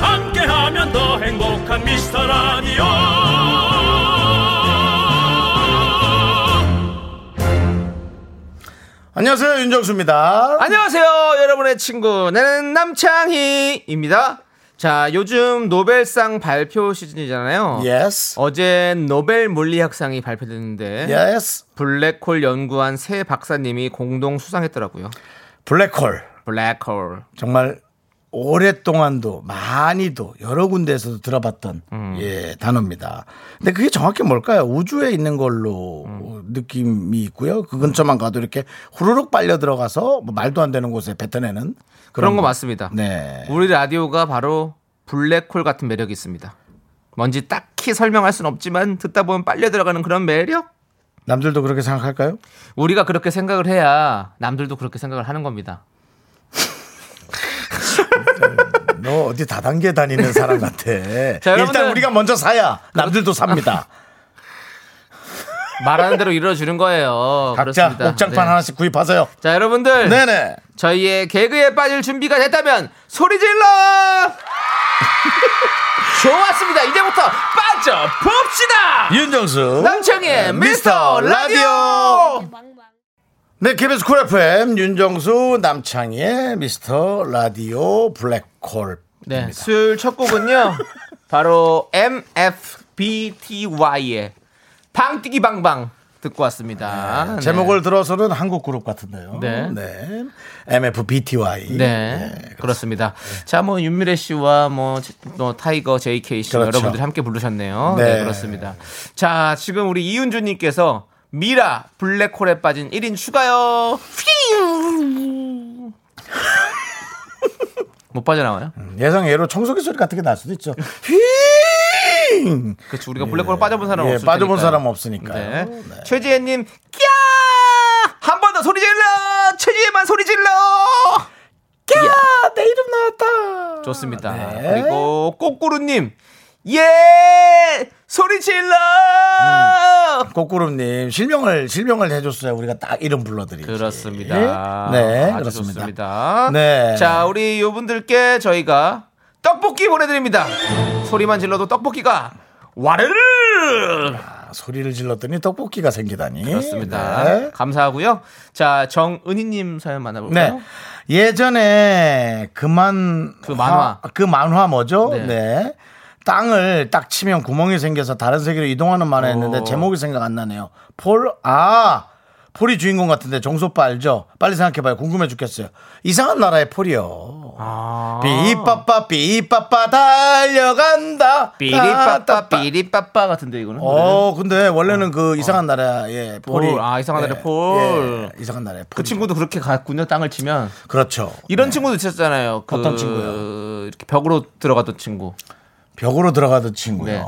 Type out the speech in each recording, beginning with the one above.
함께하면 더 행복한 미스터 라디오 안녕하세요 윤정수입니다. 안녕하세요, 여러분의 친구. 나는 남창희입니다. 자, 요즘 노벨상 발표 시즌이잖아요. Yes, 어제 노벨 물리학상이 발표됐는데 yes. 블랙홀 연구한 세 박사님이 공동 수상했더라고요. 블랙홀 블랙홀. 정말 오랫동안도 많이도 여러 군데에서도 들어봤던 음. 예 단어입니다. 근데 그게 정확히 뭘까요? 우주에 있는 걸로 음. 느낌이 있고요. 그 근처만 가도 이렇게 후루룩 빨려 들어가서 뭐 말도 안 되는 곳에 뱉어내는 그런 거 맞습니다. 네. 우리 라디오가 바로 블랙홀 같은 매력이 있습니다. 뭔지 딱히 설명할 수는 없지만 듣다 보면 빨려 들어가는 그런 매력? 남들도 그렇게 생각할까요? 우리가 그렇게 생각을 해야 남들도 그렇게 생각을 하는 겁니다. 너 어디 다단계 다니는 사람 같아. 자, 여러분들. 일단 우리가 먼저 사야 남들도 삽니다. 말하는 대로 이루어주는 거예요. 각자 그렇습니다. 옥장판 네. 하나씩 구입하세요. 자, 여러분들. 네네. 저희의 개그에 빠질 준비가 됐다면 소리 질러! 좋았습니다. 이제부터 빠져 봅시다! 윤정수 남창희의 미스터 라디오! 네, KBS 쿨 FM 윤정수 남창희의 미스터 라디오 블랙홀. 네, 수요일 첫 곡은요. 바로 MFBTY의 방뛰기 방방 듣고 왔습니다. 네. 제목을 들어서는 한국 그룹 같은데요. 네. MFBTY. 네, 그렇습니다. 자, 뭐 윤미래 씨와 뭐, 제- 뭐 타이거 JK 씨 그렇죠. 여러분들이 함께 부르셨네요. 네. 네. 그렇습니다. 자, 지금 우리 이윤주 님께서 미라 블랙홀에 빠진 1인 추가요. 못 빠져나와요? 예상 예로 청소기 소리 같은 게 날 수도 있죠. 휘! 그렇죠. 우리가 블랙홀 빠져본 사람 예, 없을 빠져본. 사람 없으니까요. 네. 네. 최지혜 님, 꺄! 한번 더 소리 질러! 최지혜만 소리 질러! 야, 내 이름 나왔다. 좋습니다. 네. 그리고 꼬꾸루님, 예! 소리 질러! 꼬꾸름님 실명을 실명을 해줬어야 우리가 딱 이름 불러드리지. 그렇습니다. 네, 아주 그렇습니다. 좋습니다. 네. 자, 우리 요분들께 저희가 떡볶이 보내드립니다. 소리만 질러도 떡볶이가 와르르! 아, 소리를 질렀더니 떡볶이가 생기다니. 그렇습니다. 네. 감사하고요. 자, 정은희님 사연 만나볼까요? 네. 예전에 그만 그 만화. 그 만화 뭐죠? 네. 네. 땅을 딱 치면 구멍이 생겨서 다른 세계로 이동하는 만화였는데 오. 제목이 생각 안 나네요. 폴, 아, 폴이 주인공 같은데 정소빠 알죠? 빨리 생각해봐요. 궁금해 죽겠어요. 이상한 나라의 폴이요. 아. 삐빠빠 삐빠빠 달려간다. 삐리빠빠. 삐리빠빠 같은데 이거는. 어, 근데 원래는 그 이상한 나라의 폴이 폴. 아, 이상한 나라의 폴. 예, 이상한 나라의 폴. 그 친구도 그렇게 갔군요. 땅을 치면 그렇죠. 이런 친구도 있었잖아요. 그 어떤 친구요? 이렇게 벽으로 들어가던 친구. 벽으로 들어가던 친구요. 네.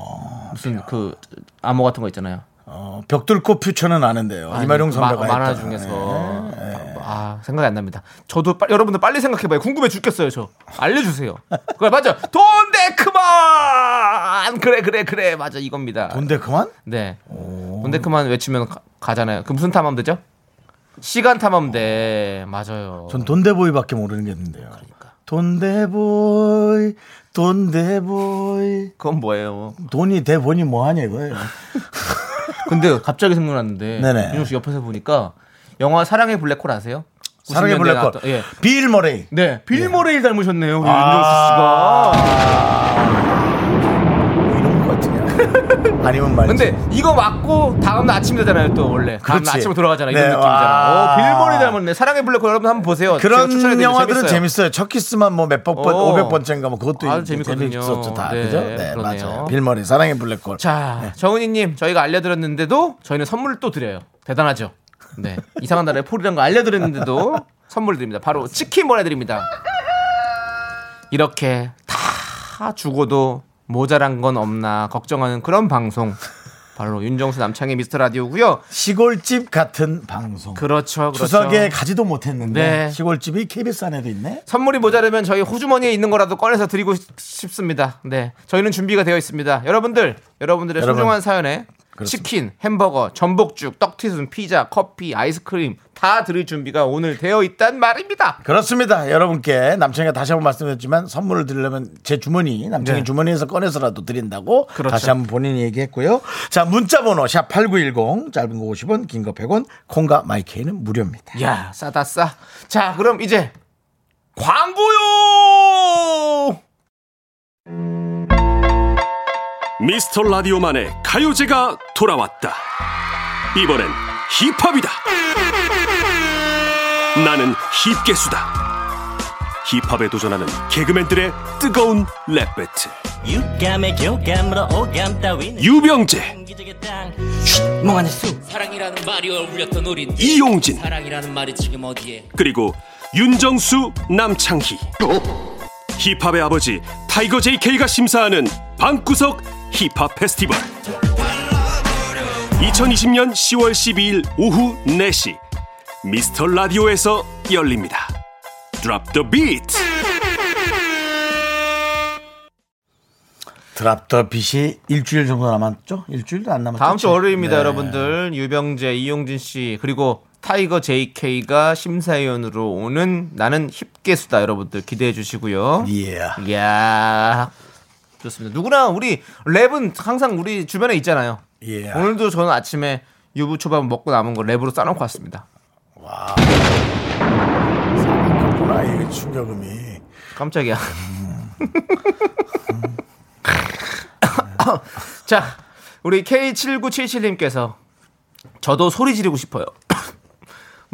무슨 그 암호 같은 거 있잖아요. 어, 벽 뚫고 퓨처는 아는데요. 이마룡 그 마- 선배가 만화. 중에서 네. 아 생각이 안 납니다. 저도 빨- 여러분들 빨리 생각해봐요. 궁금해 죽겠어요. 저 알려주세요. 그래 맞아. 돈데크만 그래 그래 그래 맞아 이겁니다. 돈데 그만? 네. 돈데크만 외치면 가, 잖아요그 무슨 탐험대죠? 시간 탐험대 맞아요. 전 돈데보이밖에 모르는 게 있는데요. 그러니까. Donde voy, Donde voy. 그건 뭐예요? 돈이 대본이 뭐하냐 이거예요. 근데 갑자기 생각났는데 네네. 윤종 씨 옆에서 보니까 영화 사랑의 블랙홀 아세요? 사랑의 90년대에 블랙홀. 예. 빌 머레이. 네, 빌 머레이를 닮으셨네요, 우리 아. 윤정수 씨가. 뭐 이런 거 같으냐. 아니면 말이지. 근데 이거 맞고 다음 날 아침 되잖아요, 또 원래. 다음 그렇지. 날 아침으로 돌아가잖아, 이런 네, 느낌이잖아. 와. 오, 빌 머레이를 닮았네. 사랑의 블랙홀 여러분 한번 보세요. 그런 영화들은 재밌어요. 첫 키스만 뭐 몇백 번, 어. 500번째인가 뭐 그것도 아주 있- 재밌거든요. 재밌었죠 다. 네, 그죠? 네, 그러네요. 맞아요. 빌 머레이, 사랑의 블랙홀. 자, 네. 정은희님, 저희가 알려드렸는데도 저희는 선물을 또 드려요. 대단하죠? 네. 이상한 나라의 폴이라는 거 알려드렸는데도 선물 드립니다. 바로 치킨 보내드립니다. 이렇게 다 죽어도 모자란 건 없나 걱정하는 그런 방송. 바로 윤정수 남창의 미스터 라디오고요. 시골집 같은 방송. 그렇죠, 그렇죠. 추석에 가지도 못했는데 네. 시골집이 KBS 안에도 있네. 선물이 모자르면 저희 호주머니에 있는 거라도 꺼내서 드리고 싶습니다. 네. 저희는 준비가 되어 있습니다. 여러분들, 여러분들의 여러분. 소중한 사연에 그렇습니다. 치킨, 햄버거, 전복죽, 떡튀순, 피자, 커피, 아이스크림 다 드릴 준비가 오늘 되어 있단 말입니다. 그렇습니다. 여러분께 남창이가 다시 한번 말씀드렸지만 선물을 드리려면 제 주머니 남창이 네. 주머니에서 꺼내서라도 드린다고 그렇죠. 다시 한번 본인이 얘기했고요. 자 문자 번호 샵 8910 짧은 거 50원 긴 거 100원 콩과 마이케이는 무료입니다. 야, 싸다 싸. 자, 그럼 이제 광고요. 미스터 라디오만의 가요제가 돌아왔다. 이번엔 힙합이다. 나는 힙계수다. 힙합에 도전하는 개그맨들의 뜨거운 랩 배틀. 육감의 교감으로 오감 따위는 유병재, 멍하는 숲 사랑이라는 말이 울렸던 우린 이용진, 사랑이라는 말이 지금 어디에 그리고 윤정수, 남창희. 힙합의 아버지 타이거 JK가 심사하는 방구석 힙합 페스티벌. 2020년 10월 12일 오후 4시 미스터 라디오에서 열립니다. Drop the beat. Drop the beat이 일주일 정도 남았죠? 일주일도 안 남았죠? 다음 주 월요일입니다, 네. 여러분들. 유병재, 이용진 씨, 그리고 타이거 JK가 심사위원으로 오는 나는 힙계수다, 여러분들 기대해 주시고요. 예. 이야. 좋습니다. 누구나 우리 랩은 항상 우리 주변에 있잖아요. 예. 오늘도 저는 아침에 유부 초밥 먹고 남은 거 랩으로 싸놓고 왔습니다. 그렇구나 이게 충격음이. 깜짝이야. 자, 우리 K7977님께서 저도 소리 지르고 싶어요.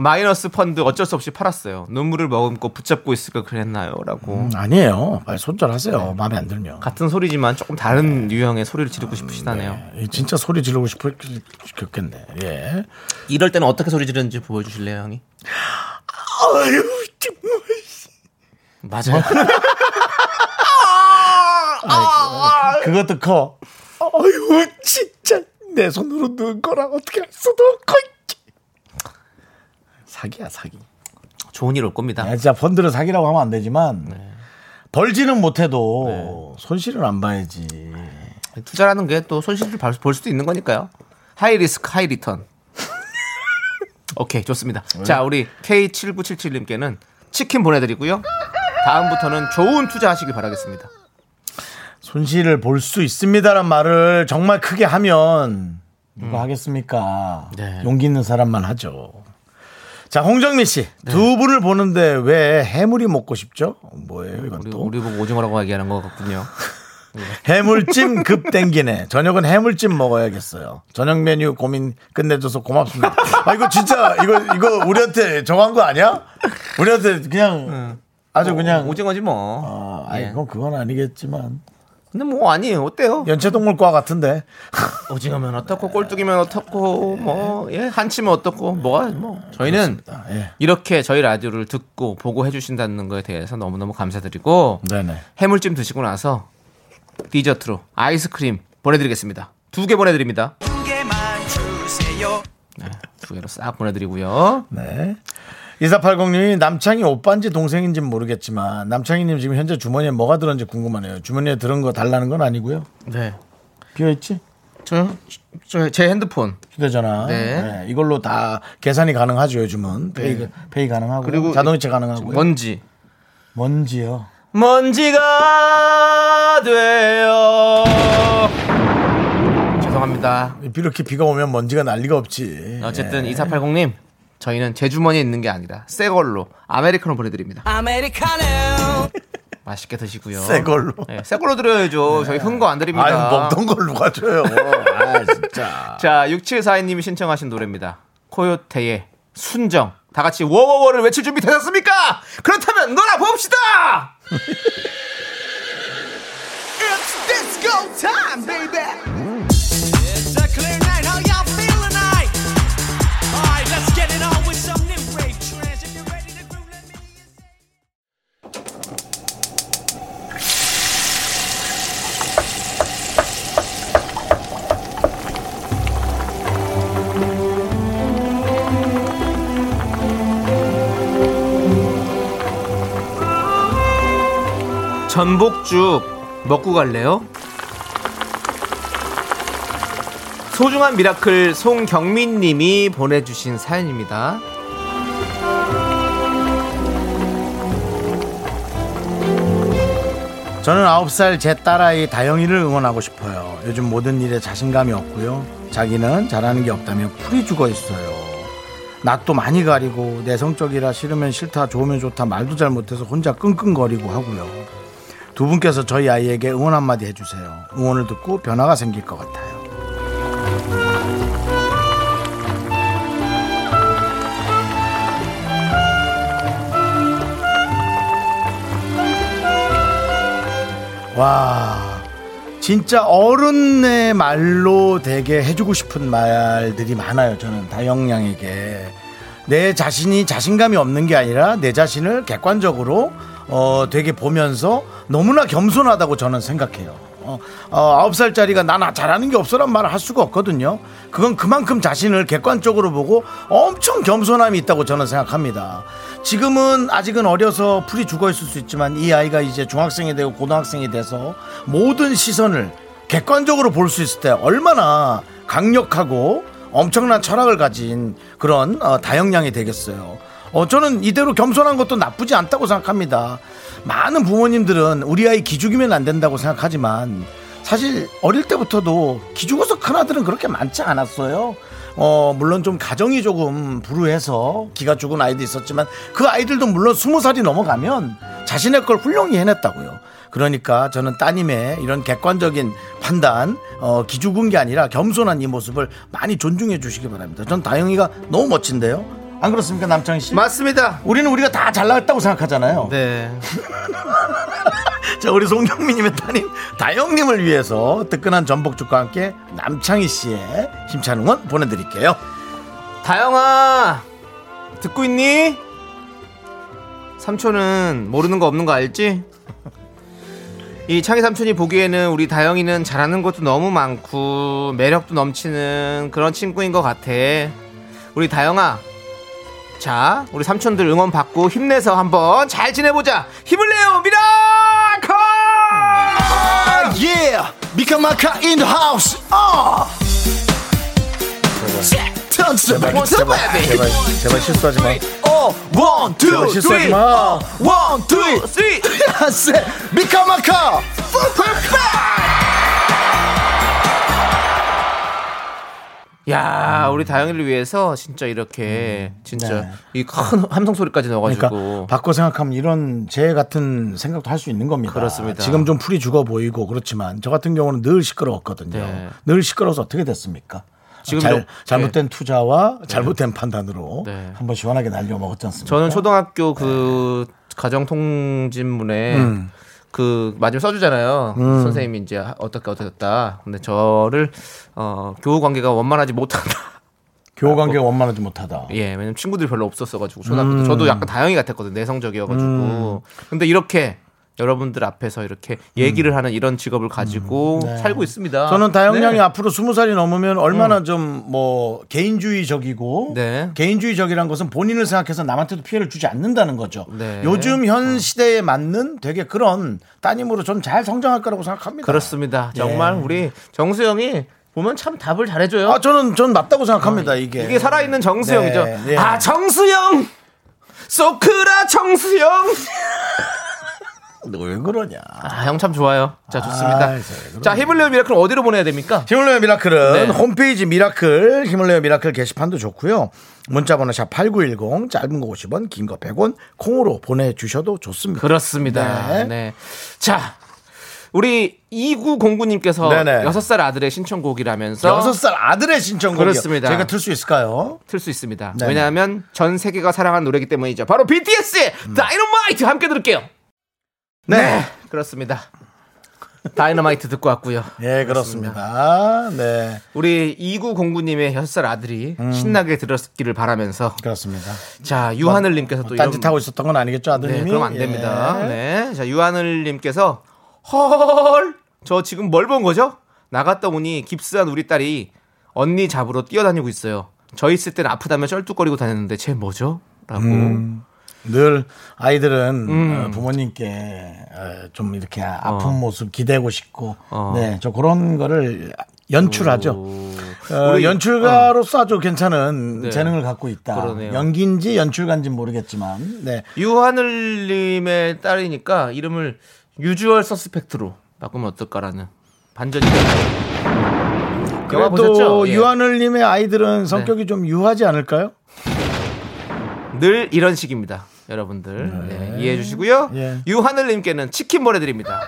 마이너스 펀드 어쩔 수 없이 팔았어요. 눈물을 머금고 붙잡고 있을까 그랬나요? 라고. 음, 아니에요. 빨리 손절하세요. 마음에 안 들면. 같은 소리지만 조금 다른 유형의 소리를 지르고 싶으시다네요. 예, 진짜 소리 지르고 싶겠네. 예. 이럴 때는 어떻게 소리 지르는지 보여주실래요, 형이? 아유, 정말. 맞아요. 그것도 커. 아유, 진짜 내 손으로 넣은 거랑 어떻게 할 수도 없고. 사기야, 사기. 좋은 일 올 겁니다. 야, 진짜 펀드를 사기라고 하면 안 되지만 네. 벌지는 못해도 손실은 안 봐야지. 투자라는 게 또 손실을 발- 볼 수도 있는 거니까요. High risk, high return. 오케이, 좋습니다. 자, 우리 K7977님께는 치킨 보내드리고요. 다음부터는 좋은 투자 하시길 바라겠습니다. 손실을 볼 수 있습니다란 말을 정말 크게 하면 누가 하겠습니까? 음. 네. 용기 있는 사람만 하죠. 자, 홍정미 씨. 두 분을 보는데 왜 해물이 먹고 싶죠? 뭐예요, 이건 우리, 또? 우리 보고 오징어라고 얘기하는 것 같군요. 해물찜 급 땡기네. 저녁은 해물찜 먹어야겠어요. 저녁 메뉴 고민 끝내줘서 고맙습니다. 아, 이거 진짜, 이거, 이거 우리한테 정한 거 아니야? 우리한테 그냥 아주 그냥. 오징어지 뭐. 어, 아니, 예. 그건 그건 아니겠지만. 근데 뭐 아니에요. 어때요? 연체동물과 같은데. 오징어면 어떻고 꼴뚜기면 어떻고 뭐 예, 한치면 어떻고 뭐가 뭐 저희는 예. 이렇게 저희 라디오를 듣고 보고 해주신다는 거에 대해서 너무너무 감사드리고 네네. 해물찜 드시고 나서 디저트로 아이스크림 보내드리겠습니다. 두 개 보내드립니다. 네, 두 개로 싹 보내드리고요. 네. 2480님이 남창희 오빠인지 동생인지 는 모르겠지만 남창희님 지금 현재 주머니에 뭐가 들었는지 궁금하네요. 주머니에 들은 거 달라는 건 아니고요. 네, 비어있지? 저, 저, 제 핸드폰 휴대전화. 네. 네, 이걸로 다 계산이 가능하죠 요즘은. 페이, 페이 가능하고 그리고 자동이체 가능하고요. 먼지 먼지요. 먼지가 돼요. 죄송합니다. 이렇게 비가 오면 먼지가 날 리가 없지. 어쨌든 예. 2480님 저희는 제 주머니에 있는 게 아니라 새 걸로 아메리카노 보내드립니다. 아메리카노 맛있게 드시고요. 새 걸로. 네, 새 걸로 드려야죠. 저희 흥거 안 드립니다. 아유 먹던 걸 누가 줘요. 아 진짜. 자, 6742님이 신청하신 노래입니다. 코요테의 순정. 다 같이 워워워를 외칠 준비 되셨습니까? 그렇다면 놀아봅시다! It's disco time, baby! 전복죽 먹고 갈래요? 소중한 miracle 송경민 님이 보내주신 사연입니다. 저는 9살 제 딸아이 다영이를 응원하고 싶어요. 요즘 모든 일에 자신감이 없고요. 자기는 잘하는 게 없다며 풀이 죽어 있어요. 낯도 많이 가리고 내성적이라 싫으면 싫다 좋으면 좋다 말도 잘 못해서 혼자 끙끙거리고 하고요. 두 분께서 저희 아이에게 응원 한마디 해주세요. 응원을 듣고 변화가 생길 것 같아요. 와 진짜 어른의 말로 되게 해주고 싶은 말들이 많아요 저는 다영양에게 내 자신이 자신감이 없는 게 아니라 내 자신을 객관적으로 어 되게 보면서 너무나 겸손하다고 저는 생각해요 어, 어, 아홉 살짜리가 나나 잘하는 게 없어란 말을 할 수가 없거든요. 그건 그만큼 자신을 객관적으로 보고 엄청 겸손함이 있다고 저는 생각합니다. 지금은 아직은 어려서 풀이 죽어 있을 수 있지만 이 아이가 이제 중학생이 되고 고등학생이 돼서 모든 시선을 객관적으로 볼 수 있을 때 얼마나 강력하고 엄청난 철학을 가진 그런 어, 다영양이 되겠어요. 어, 저는 이대로 겸손한 것도 나쁘지 않다고 생각합니다. 많은 부모님들은 우리 아이 기죽이면 안 된다고 생각하지만 사실 어릴 때부터도 기죽어서 큰 아들은 그렇게 많지 않았어요. 어, 물론 좀 가정이 조금 불우해서 기가 죽은 아이도 있었지만 그 아이들도 물론 스무 살이 넘어가면 자신의 걸 훌륭히 해냈다고요. 그러니까 저는 따님의 이런 객관적인 판단, 어, 기죽은 게 아니라 겸손한 이 모습을 많이 존중해 주시기 바랍니다. 전 다영이가 너무 멋진데요. 안 그렇습니까, 남창희 씨? 맞습니다. 우리는 우리가 다 잘났다고 생각하잖아요. 네. 자, 우리 송경민님의 따님 다영님을 위해서 뜨끈한 전복죽과 함께 남창희 씨의 힘찬 응원 보내드릴게요. 다영아, 듣고 있니? 삼촌은 모르는 거 없는 거 알지? 이 창희 삼촌이 보기에는 우리 다영이는 잘하는 것도 너무 많고 매력도 넘치는 그런 친구인 것 같아. 우리 다영아, 자, 우리 삼촌들 응원 받고 힘내서 한번 잘 지내보자. 힘을 내요, miracle! 아, 예! 미카마카 in the house! 어! 제발, 실수하지 마. 어, one, two, three, 마. One, two, three. 미카마카! 야, 우리 다영이를 위해서 진짜 이렇게 진짜 네. 이큰 함성 소리까지 넣어가지고 그러니까 바꿔 생각하면 이런 제 같은 생각도 할 수 있는 겁니다. 그렇습니다. 지금 좀 풀이 죽어 보이고 그렇지만 저 같은 경우는 늘 시끄러웠거든요. 네. 늘 시끄러워서 어떻게 됐습니까? 지금도- 잘, 잘못된 투자와 잘못된 판단으로 네. 한번 시원하게 날려 먹었지 않습니까? 저는 초등학교 그 가정통진문에 음. 그 마지막 써주잖아요. 선생님이 이제 어떻게 어떻게 됐다. 근데 저를 어, 교우 관계가 원만하지 못한다. 교우 관계가 원만하지 못하다. 예, 왜냐면 친구들이 별로 없었어가지고 초등학교 음. 때 저도 약간 다영이 같았거든 요 내성적이어가지고. 근데 이렇게 여러분들 앞에서 이렇게 얘기를 하는 이런 직업을 가지고 살고 있습니다. 음. 저는 다영양이 네. 앞으로 스무 살이 넘으면 얼마나 좀 뭐 개인주의적이고 네. 개인주의적이란 것은 본인을 생각해서 남한테도 피해를 주지 않는다는 거죠. 네. 요즘 현 시대에 맞는 되게 그런 따님으로 전잘 성장할 거라고 생각합니다. 그렇습니다. 정말 예. 우리 정수영이 보면 참 답을 잘해줘요. 아 저는 전 맞다고 생각합니다 이게. 이게 살아있는 정수영이죠. 네, 네. 아 정수영, 소크라 정수영. 너왜 그러냐? 아 형 참 좋아요. 자 좋습니다. 아, 자 힘을 내요 miracle 어디로 보내야 됩니까? 힘을 내요 miracle은 네. 홈페이지 miracle 힘을 내요 miracle 게시판도 좋고요. 문자번호 샵 #8910 짧은 거 50원, 긴 거 100원 콩으로 보내주셔도 좋습니다. 그렇습니다. 네. 네. 자 우리 2909님께서 네네. 6살 아들의 신청곡이라면서 여섯 살 아들의 신청곡이요. 그렇습니다. 저희가 틀 수 있을까요? 틀 수 있습니다. 네네. 왜냐하면 전 세계가 사랑하는 노래이기 때문이죠. 바로 BTS의 다이너마이트 함께 들을게요. 네. 그렇습니다. 다이너마이트 듣고 왔고요. 예, 그렇습니다. 네, 우리 2909님의 6살 아들이 신나게 들었기를 바라면서 그렇습니다. 자 유하늘님께서 또 이런 딴짓하고 있었던 건 아니겠죠, 아드님이? 네, 그럼 안 예. 됩니다. 네. 자, 유하늘님께서 헐, 저 지금 뭘 본 거죠? 나갔다 오니 깁스한 우리 딸이 언니 잡으러 뛰어다니고 있어요. 저 있을 땐 아프다며 쩔뚝거리고 다녔는데 쟤 뭐죠? 라고. 음. 늘 아이들은 어, 부모님께 어, 좀 이렇게 아픈 모습 기대고 싶고 어. 네, 저 그런 거를 연출하죠. 어, 우리- 연출가로서 아주 괜찮은 네. 재능을 갖고 있다. 그러네요. 연기인지 연출가인지 모르겠지만, 네. 유하늘님의 딸이니까 이름을 유주얼 서스펙트로 바꾸면 어떨까라는 반전이 영화 보셨죠? 예. 네. 유하늘님의 아이들은 성격이 좀 유하지 않을까요? 늘 이런 식입니다. 여러분들 네, 이해해 주시고요. 예. 유하늘님께는 치킨 보내드립니다.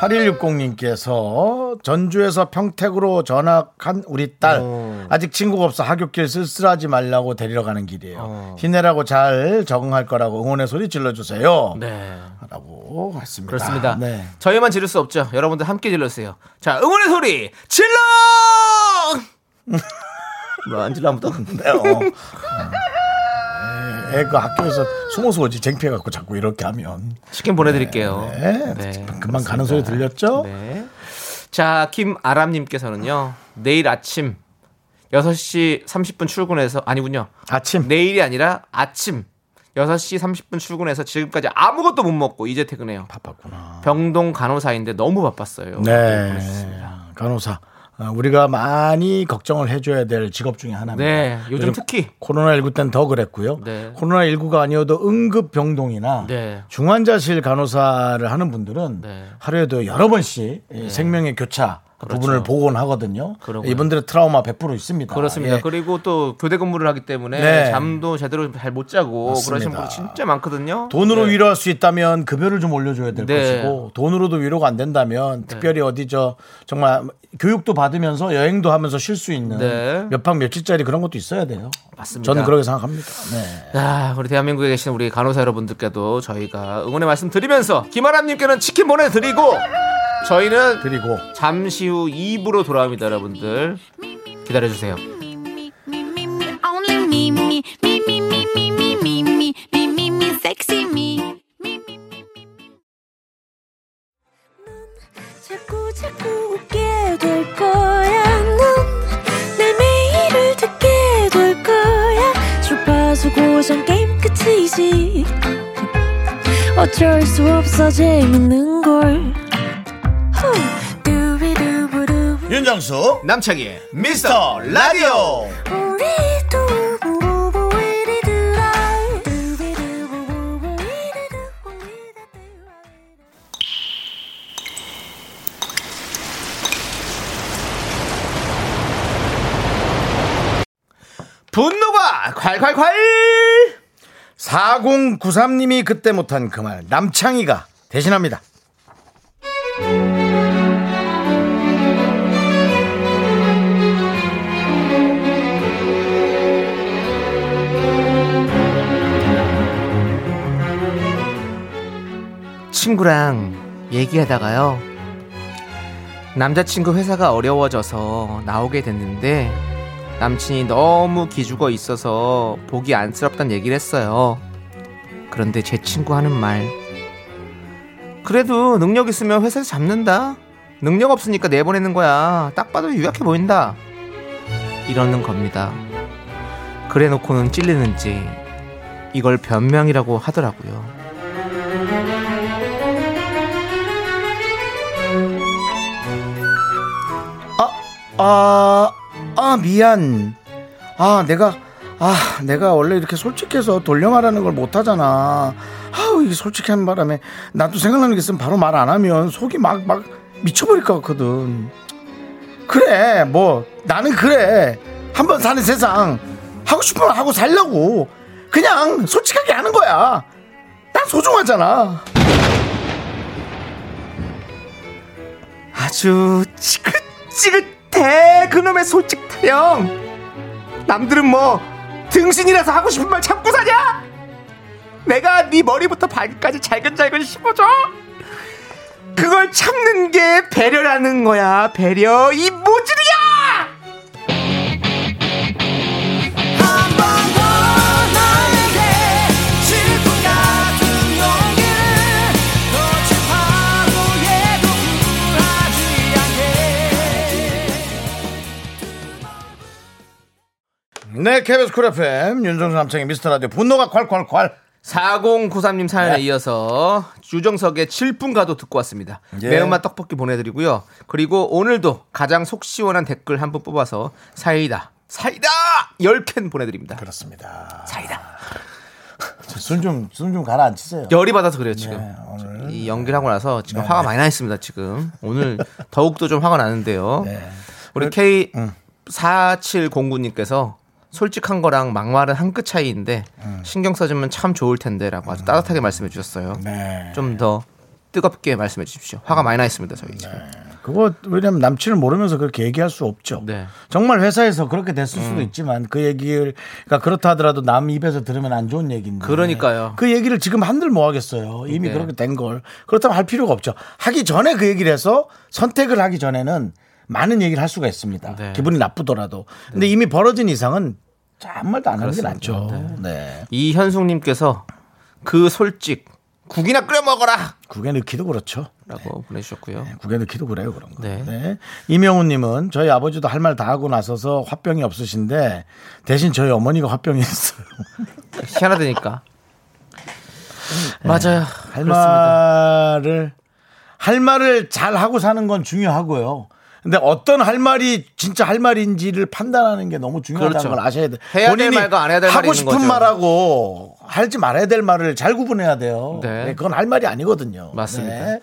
8160님께서 전주에서 평택으로 전학한 우리 딸 어. 아직 친구가 없어 하굣길 쓸쓸하지 말라고 데리러 가는 길이에요. 어. 힘내라고 잘 적응할 거라고 응원의 소리 질러주세요. 네. 라고 했습니다. 그렇습니다. 네. 저희만 지를 수 없죠. 여러분들 함께 질러주세요. 자, 응원의 소리 질러! 뭐안 질러 아무도? 네, 어. 애, 애 그 학교에서 숨어서 오지 창피해갖고 자꾸 이렇게 하면 치킨 보내드릴게요. 네. 금방 가는 소리 들렸죠? 네. 자, 김아람님께서는요, 내일 아침 6시 30분 출근해서, 아니군요. 아침 내일이 아니라 아침 6시 30분 출근해서 지금까지 아무것도 못 먹고 이제 퇴근해요. 바빴구나. 병동 간호사인데 너무 바빴어요. 네. 간호사. 어, 우리가 많이 걱정을 해줘야 될 직업 중에 하나입니다. 네, 요즘 특히. 코로나19 때는 더 그랬고요. 네. 코로나19가 아니어도 응급병동이나 네. 중환자실 간호사를 하는 분들은 네. 하루에도 여러 번씩 이 생명의 교차 부분을 보곤 하거든요. 그러고요. 이분들의 트라우마 100% 있습니다. 그렇습니다. 예. 그리고 또 교대 근무를 하기 때문에 네. 잠도 제대로 잘 못 자고 그러신 맞습니다. 분이 진짜 많거든요. 돈으로 네. 위로할 수 있다면 급여를 좀 올려줘야 될 네. 것이고 돈으로도 위로가 안 된다면 특별히 어디 저 정말 교육도 받으면서 여행도 하면서 쉴 수 있는 네. 몇박 며칠짜리 그런 것도 있어야 돼요. 맞습니다. 저는 그렇게 생각합니다. 네. 아, 우리 대한민국에 계신 우리 간호사 여러분들께도 저희가 응원의 말씀 드리면서 김아람님께는 치킨 보내드리고 저희는 드리고 잠시 후 2부로 돌아옵니다, 여러분들. 기다려 주세요. 어쩔 수 없어 재밌는 걸 윤정수 남창희의 미스터 라디오. 분노가 콸콸콸! 4093님이 그때 못한 그 말 남창희가 대신합니다. 친구랑 얘기하다가요. 남자친구 회사가 어려워져서 나오게 됐는데 남친이 너무 기죽어 있어서 보기 안쓰럽단 얘기를 했어요. 그런데 제 친구 하는 말. 그래도 능력 있으면 회사에서 잡는다. 능력 없으니까 내보내는 거야. 딱 봐도 유약해 보인다. 이러는 겁니다. 그래 놓고는 찔리는지 이걸 변명이라고 하더라고요. 아, 아, 미안. 아, 내가, 아, 내가 원래 이렇게 솔직해서 돌려 말하는 걸 못하잖아. 아우, 이게 솔직한 바람에 나도 생각나는 게 있으면 바로 말 안 하면 속이 막, 막 미쳐버릴 것 같거든. 그래, 뭐, 나는 그래. 한 번 사는 세상. 하고 싶으면 하고 살려고. 그냥 솔직하게 하는 거야. 난 소중하잖아. 아주 지긋지긋 해 그놈의 솔직 타령 남들은 뭐 등신이라서 하고 싶은 말 참고 사냐? 내가 네 머리부터 발까지 잘근잘근 씹어줘. 그걸 참는 게 배려라는 거야 배려. 이 모질이야 네, KBS 쿨 FM 윤정수 남창희의 미스터 라디오 분노가 콸콸콸. 4093님 사연에 네. 이어서 유정석의 질풍가도 듣고 왔습니다. 예. 매운맛 떡볶이 보내드리고요. 그리고 오늘도 가장 속 시원한 댓글 한 분 뽑아서 사이다, 사이다 10캔 보내드립니다. 그렇습니다. 사이다. 술 좀, 술좀 가라앉히세요. 열이 받아서 그래요 지금. 네, 오늘. 이 연기를 하고 나서 지금 화가 많이 나 있습니다 지금. 오늘 더욱더 좀 화가 나는데요. 네. 우리 K 4709님께서 솔직한 거랑 막말은 한 끗 차이인데 신경 써주면 참 좋을 텐데라고 아주 따뜻하게 말씀해 주셨어요. 네. 좀 더 뜨겁게 말씀해 주십시오. 화가 많이 나 있습니다 저희 지금. 그거 왜냐면 남친을 모르면서 그렇게 얘기할 수 없죠. 네. 정말 회사에서 그렇게 됐을 수도 있지만 그 얘기를 그러니까 그렇다 하더라도 남 입에서 들으면 안 좋은 얘기인데. 그러니까요. 그 얘기를 지금 한들 뭐 하겠어요. 이미 네. 그렇게 된 걸. 그렇다면 할 필요가 없죠. 하기 전에 그 얘기를 해서 선택을 하기 전에는 많은 얘기를 할 수가 있습니다. 네. 기분이 나쁘더라도. 근데 이미 벌어진 이상은 아무 말도 안 하는 게. 낫죠. 네. 이현숙님께서 그 솔직 국이나 끓여 먹어라 국에 넣기도 그렇죠. 라고 보내주셨고요. 국에 넣기도 그래요 그런 거. 네. 네. 이명훈님은 저희 아버지도 할 말 다 하고 나서서 화병이 없으신데 대신 저희 어머니가 화병이 있어요. 희한하다니까. 맞아요. 할 그렇습니다. 말을 할 말을 잘 하고 사는 건 중요하고요. 근데 어떤 할 말이 진짜 할 말인지를 판단하는 게 너무 중요하다는 그렇죠. 걸 아셔야 돼요. 해야 될 본인이 말과 안 해야 될 말이 하고 싶은 거죠. 말하고 하지 말아야 될 말을 잘 구분해야 돼요. 네. 네, 그건 할 말이 아니거든요. 맞습니다. 네.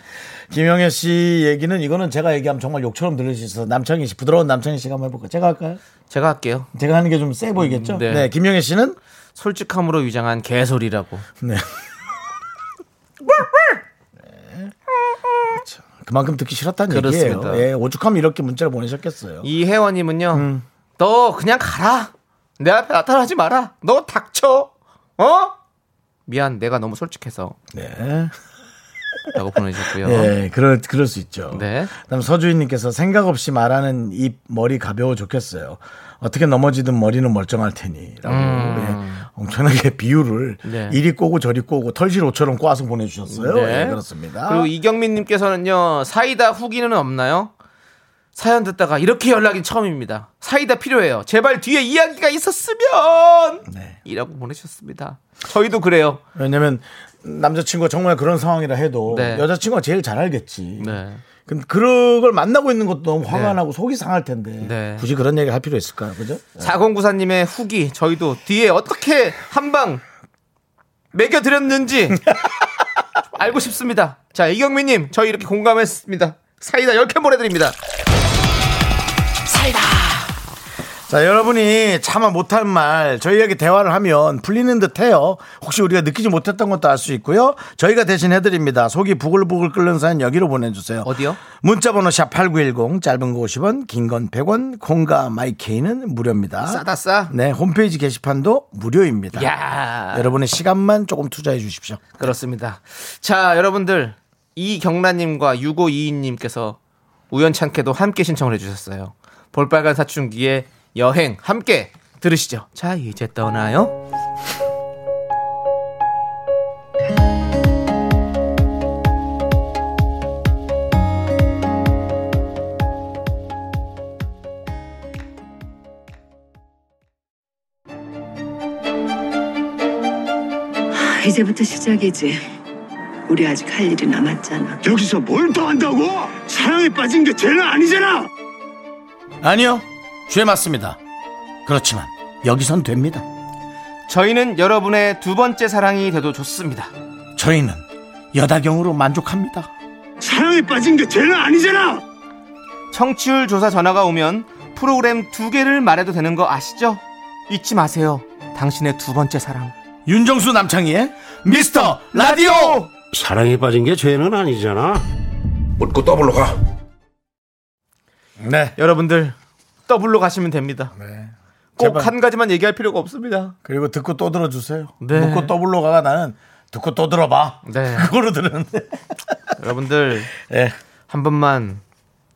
김영애 씨 얘기는 이거는 제가 얘기하면 정말 욕처럼 들릴 수 있어서 남창희 씨 부드러운 남창희 씨가 한번 해볼까요? 제가 할까요? 제가 할게요. 제가 하는 게 좀 세 보이겠죠? 네. 네. 김영애 씨는 솔직함으로 위장한 개소리라고. 네. 그만큼 듣기 싫었다는 그렇습니다. 얘기예요. 예, 오죽하면 이렇게 문자를 보내셨겠어요. 이혜원님은요. 음. 너 그냥 가라. 내 앞에 나타나지 마라. 너 닥쳐. 어? 미안, 내가 너무 솔직해서. 네. 라고 보내주셨고요. 예, 그럴, 그럴 수 있죠. 네. 다음 서주인님께서 생각 없이 말하는 입, 머리 가벼워 좋겠어요. 어떻게 넘어지든 머리는 멀쩡할 테니. 라고. 예, 엄청나게 음. 네. 이리 꼬고 저리 꼬고 털실 옷처럼 꼬아서 보내주셨어요. 네. 예, 그렇습니다. 그리고 이경민님께서는요, 사이다 후기는 없나요? 사연 듣다가 이렇게 연락이 처음입니다. 사이다 필요해요. 제발 뒤에 이야기가 있었으면! 네. 이라고 보내주셨습니다. 저희도 그래요. 왜냐면 남자친구가 정말 그런 상황이라 해도 네. 여자친구가 제일 잘 알겠지. 네. 근데 그걸 만나고 있는 것도 너무 화가 네. 나고 속이 상할 텐데 네. 굳이 그런 얘기를 할 필요 있을까요? 그죠? 4094님의 후기, 저희도 뒤에 어떻게 한 방 매겨드렸는지 알고 싶습니다. 자, 이경민님, 저희 이렇게 공감했습니다. 사이다 10캔 보내드립니다. 자, 여러분이 차마 못할 말 저희에게 대화를 하면 풀리는 듯 해요. 혹시 우리가 느끼지 못했던 것도 알 수 있고요. 저희가 대신 해드립니다. 속이 부글부글 끓는 사연 여기로 보내주세요. 어디요? 문자번호 샵 8910 짧은 거 50원 긴 건 100원 콩과 마이케이는 무료입니다. 싸다 싸. 네, 홈페이지 게시판도 무료입니다. 야 여러분의 시간만 조금 투자해 주십시오. 그렇습니다. 자, 여러분들 이경란님과 6522님께서 우연찮게도 함께 신청을 해주셨어요. 볼빨간 사춘기의 여행 함께 들으시죠. 자, 이제 떠나요. 이제부터 시작이지. 우리 아직 할 일이 남았잖아. 여기서 뭘 더 한다고? 사랑에 빠진 게 죄는 아니잖아. 아니요. 죄 맞습니다. 그렇지만 여기선 됩니다. 저희는 여러분의 두 번째 사랑이 돼도 좋습니다. 저희는 여다경으로 만족합니다. 사랑에 빠진 게 죄는 아니잖아. 청취율 조사 전화가 오면 프로그램 두 개를 말해도 되는 거 아시죠? 잊지 마세요. 당신의 두 번째 사랑. 윤정수 남창희의 미스터 라디오. 사랑에 빠진 게 죄는 아니잖아. 네. 여러분들 더블로 가시면 됩니다. 꼭 제발. 한 가지만 얘기할 필요가 없습니다. 그리고 듣고 또 들어주세요. 네. 묻고 더블로 가가 나는 듣고 또 들어봐. 네. 그거로 들었는데. 여러분들 네. 한 번만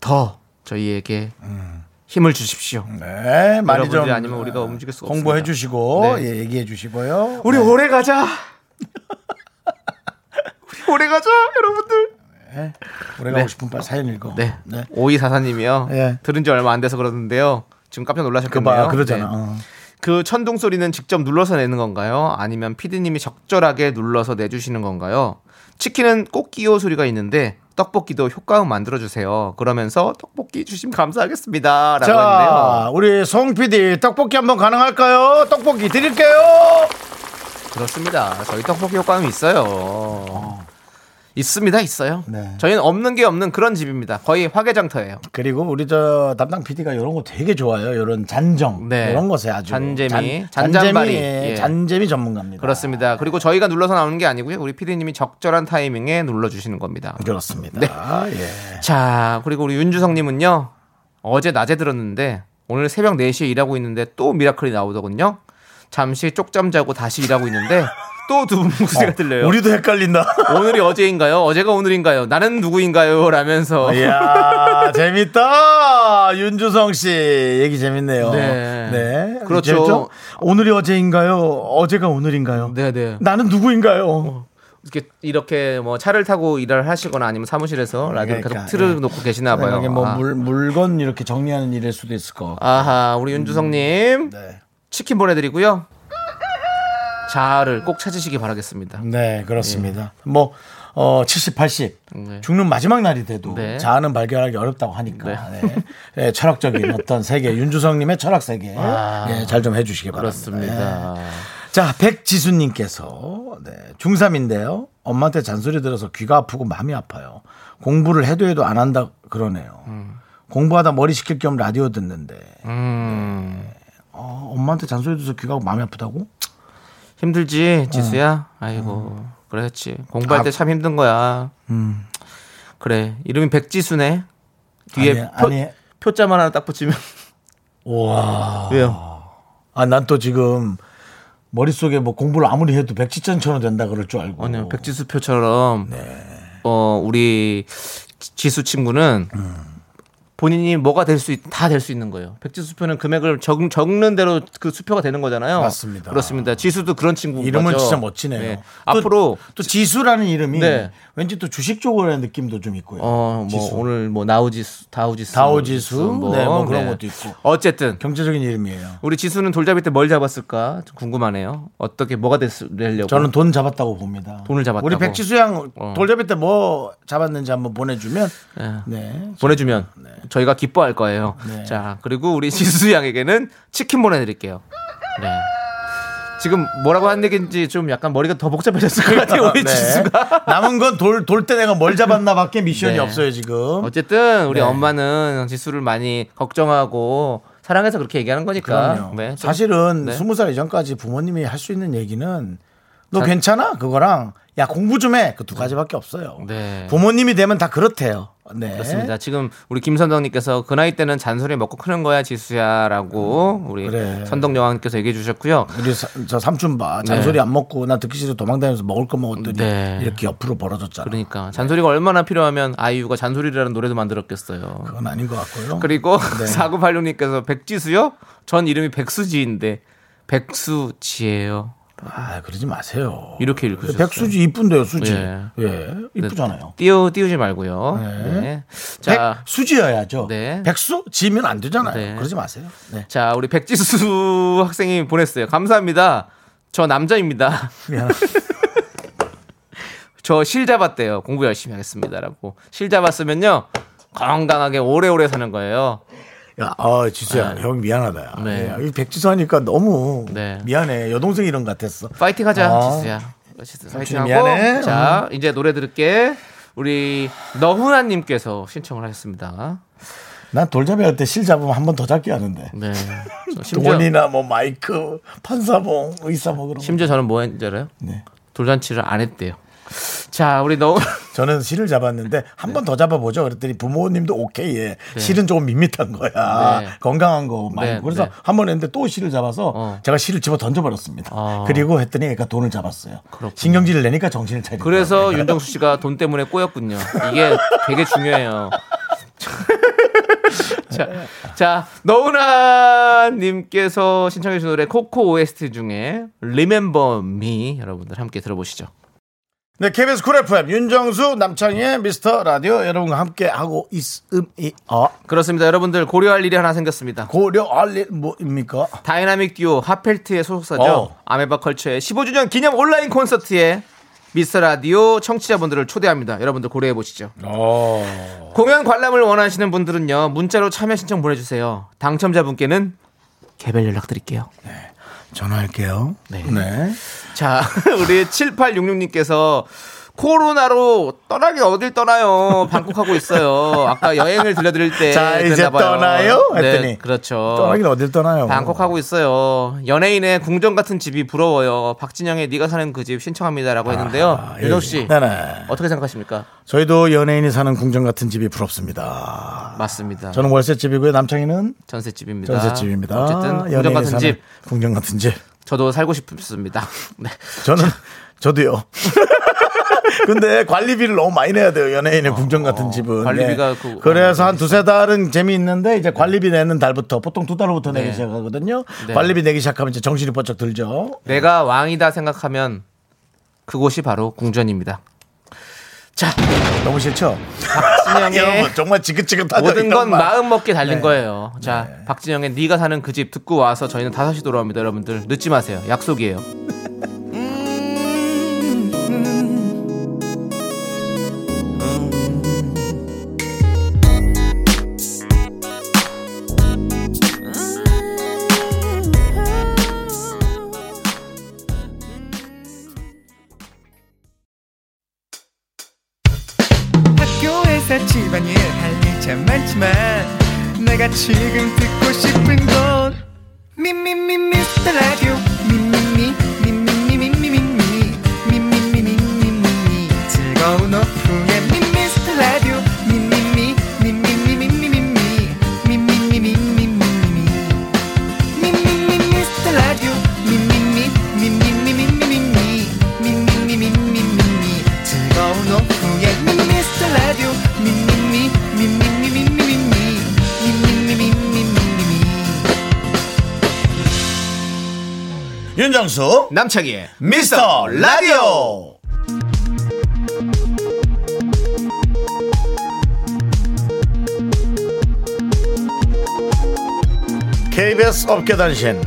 더 저희에게 힘을 주십시오. 네. 많이 좀 아니면 우리가 움직일 수가 홍보해 없습니다. 주시고 네. 예, 얘기해 주시고요. 우리 네. 오래 가자. 우리 오래 가자, 여러분들. 우리 가고 네. 싶은 빨리 사연 읽어. 네. 네. 오이 사사님이요. 예. 들은 지 얼마 안 돼서 그러는데요. 지금 깜짝 그 놀라셨겠네요. 봐, 그러잖아. 네. 어. 그 천둥 소리는 직접 눌러서 내는 건가요? 아니면 피디님이 적절하게 눌러서 내주시는 건가요? 치킨은 꽃기호 소리가 있는데 떡볶이도 효과음 만들어 주세요. 그러면서 떡볶이 주시면 감사하겠습니다. 라고 했는데요. 자, 우리 송 PD 떡볶이 한번 가능할까요? 떡볶이 드릴게요. 그렇습니다. 저희 떡볶이 효과음이 있어요. 있습니다, 있어요. 네. 저희는 없는 게 없는 그런 집입니다. 거의 화개장터예요. 그리고 우리 저 담당 PD가 이런 거 되게 좋아요. 이런 잔정 네. 이런 것에 아주 잔재미, 잔, 잔잔바리. 잔재미, 예. 잔재미 전문가입니다. 그렇습니다. 그리고 저희가 눌러서 나오는 게 아니고요. 우리 피디님이 적절한 타이밍에 눌러주시는 겁니다. 그렇습니다. 네. 예. 자, 그리고 우리 윤주성님은요. 어제 낮에 들었는데 오늘 새벽 4시에 일하고 있는데 또 미라클이 나오더군요. 잠시 쪽잠 자고 다시 일하고 있는데 또 두 분 목소리가 들려요. 우리도 헷갈린다. 오늘이 어제인가요? 어제가 오늘인가요? 나는 누구인가요? 라면서 이야 재밌다 윤주성 씨 얘기 재밌네요. 네. 네. 그렇죠. 재밌죠? 오늘이 어제인가요? 어제가 오늘인가요? 네 네. 나는 누구인가요? 이렇게 이렇게 뭐 차를 타고 일을 하시거나 아니면 사무실에서 라디오 그러니까, 계속 틀어 예. 놓고 계시나 봐요. 이게 뭐 아. 물, 물건 이렇게 정리하는 일일 수도 있을 거. 아하, 우리 윤주성님 네. 치킨 보내드리고요. 자아를 꼭 찾으시기 바라겠습니다. 네, 그렇습니다. 뭐, 어, 70, 80. 네. 죽는 마지막 날이 돼도 네. 자아는 발견하기 어렵다고 하니까. 네. 네, 철학적인 어떤 세계, 윤주성님의 철학 세계. 아, 예, 잘좀 해주시기 바랍니다. 그렇습니다. 예. 자, 백지수님께서 네, 중3인데요. 엄마한테 잔소리 들어서 귀가 아프고 마음이 아파요. 공부를 해도 해도 안 한다 그러네요. 공부하다 머리 식힐 겸 라디오 듣는데 음, 어, 엄마한테 잔소리 들어서 귀가 마음이 아프다고? 힘들지, 지수야? 아이고, 그렇지. 공부할 때참 힘든 거야. 음. 그래. 이름이 백지수네. 뒤에 아니, 표. 표자만 하나 딱 붙이면. 와. 왜요? 아, 난 또 지금 머릿속에 뭐 공부를 아무리 해도 백지천천은 된다 그럴 줄 알고. 아니요, 백지수표처럼. 네. 어, 우리 지- 지수 친구는 음. 본인이 뭐가 될 수, 다 될 수 있는 거예요. 백지 수표는 금액을 적, 적는 대로 그 수표가 되는 거잖아요. 맞습니다. 그렇습니다. 지수도 그런 친구. 이름은 맞죠? 진짜 멋지네요. 네. 또- 앞으로 또 지수라는 이름이 네. 왠지 또 주식 쪽으로의 느낌도 좀 있고요. 어, 뭐 지수. 오늘 뭐 나우지수, 다우지수, 다우지수, 네, 뭐 그런 것도 있고. 어쨌든 경제적인 이름이에요. 우리 지수는 돌잡이 때 뭘 잡았을까 좀 궁금하네요. 어떻게 뭐가 됐, 되려고? 저는 돈 잡았다고 봅니다. 돈을 잡았다고? 우리 백지수 양 어. 돌잡이 때 뭐 잡았는지 한번 보내주면 예. 네. 보내주면 저희가 기뻐할 거예요. 네. 자 그리고 우리 지수 양에게는 치킨 보내드릴게요. 네. 지금 뭐라고 한 얘기인지 좀 약간 머리가 더 복잡해졌을 것 같아요. 우리 네. 지수가. 남은 건 돌 돌 때 내가 뭘 잡았나밖에 미션이 네. 없어요 지금. 어쨌든 우리 네. 엄마는 지수를 많이 걱정하고 사랑해서 그렇게 얘기하는 거니까. 네, 좀- 사실은 네. 스무 살 이전까지 부모님이 할 수 있는 얘기는 너 괜찮아? 그거랑 야 공부 좀 해. 그 두 가지밖에 없어요. 네. 부모님이 되면 다 그렇대요. 네. 그렇습니다. 지금 우리 김선덕님께서 그 나이 때는 잔소리 먹고 크는 거야 지수야라고 우리 음, 그래. 선덕 여왕님께서 얘기해 주셨고요. 우리 사- 저 삼촌 봐 잔소리 안 먹고 나 듣기 싫어 도망다니면서 먹을 거 먹었더니 네. 이렇게 옆으로 벌어졌잖아. 그러니까 잔소리가 얼마나 필요하면 아이유가 잔소리라는 노래도 만들었겠어요. 그건 아닌 것 같고요. 그리고 네. 4986님께서 백지수요? 전 이름이 백수지인데 백수지예요. 아 그러지 마세요. 이렇게 읽으셨어요. 백수지 이쁜데요 수지. 예. 예, 이쁘잖아요. 띄우 띄우지 말고요. 네. 네. 자, 백수지여야죠. 네. 백수 지면 안 되잖아요. 네. 그러지 마세요. 네. 자, 우리 백지수 학생이 보냈어요. 감사합니다. 저 남자입니다. 저 실 잡았대요. 공부 열심히 하겠습니다라고. 실 잡았으면요. 건강하게 오래오래 사는 거예요. 야, 어, 지수야, 형 미안하다. 야. 네. 야, 이 백지수 하니까 너무 네. 미안해. 여동생 이름 같았어. 파이팅 하자, 아. 지수야. 지수 파이팅 하고. 미안해. 자, 이제 노래 들을게. 우리 너훈아님께서 신청을 하셨습니다. 난 돌잡이 할 때 실 잡으면 한 번 더 잡게 하는데. 네. 돈이나 뭐 마이크, 판사봉, 의사 뭐 그런 거. 심지어 저는 뭐 했는지 알아요? 네. 돌잔치를 안 했대요. 자, 우리 너 저는 실을 잡았는데 한 번더 잡아보죠. 그랬더니 부모님도 오케이에 실은 조금 밋밋한 거야. 네. 건강한 거 말고. 네, 그래서 네. 한번 했는데 또 실을 잡아서 어. 제가 실을 집어 던져버렸습니다. 아. 그리고 했더니 애가 돈을 잡았어요. 그렇군요. 신경질을 내니까 정신을 차리고. 그래서 윤정수 씨가 돈 때문에 꼬였군요. 이게 되게 중요해요. 자, 자, 너우나 님께서 신청해 주신 노래 코코 OST 중에 Remember Me 여러분들 함께 들어보시죠. 네, KBS 쿨 FM 윤정수 남창희의 미스터 라디오 여러분과 함께 하고 있음이 어 그렇습니다. 여러분들 고려할 일이 하나 생겼습니다. 고려할 일 뭐입니까? 다이나믹 듀오 핫펠트의 소속사죠. 어. 아메바 컬처의 15주년 기념 온라인 콘서트에 미스터 라디오 청취자분들을 초대합니다. 여러분들 고려해 보시죠. 어. 공연 관람을 원하시는 분들은요. 문자로 참여 신청 보내주세요. 당첨자분께는 개별 연락 드릴게요. 전화할게요. 네. 네. 자, 우리 7866님께서 코로나로 떠나긴 어딜 떠나요? 방콕하고 있어요. 아까 여행을 들려드릴 때. 자, 이제 봐요. 떠나요? 했더니 네, 그렇죠. 떠나긴 어딜 떠나요? 방콕하고 있어요. 연예인의 궁전 같은 집이 부러워요. 박진영의 네가 사는 그 집 신청합니다라고 했는데요. 아, 윤정 씨 예. 네네. 어떻게 생각하십니까? 저희도 연예인이 사는 궁전 같은 집이 부럽습니다. 맞습니다. 저는 월세집이고요. 남창희는 전셋집입니다. 전세집입니다. 어쨌든 궁전 같은 집 궁전 같은 집. 저도 살고 싶습니다. 네. 저는 저도요. 근데 관리비를 너무 많이 내야 돼요. 연예인의 궁전 같은 집은. 어, 관리비가 네. 그- 그래서 한 두세 달은 재미있는데 이제 관리비 내는 달부터 보통 두 달부터 내기 네. 시작하거든요. 네. 관리비 내기 시작하면 이제 정신이 번쩍 들죠. 내가 왕이다 생각하면 그곳이 바로 궁전입니다. 자, 너무 싫죠? 박진영의 여러분 정말 지긋지긋하죠. 모든 건 말. 마음 먹게 달린 네. 거예요. 자, 박진영의 네가 사는 그 집 듣고 와서 저희는 5시 돌아옵니다, 여러분들. 늦지 마세요. 약속이에요. 지금 윤정수 남창희의 미스터 라디오. KBS 업계단신.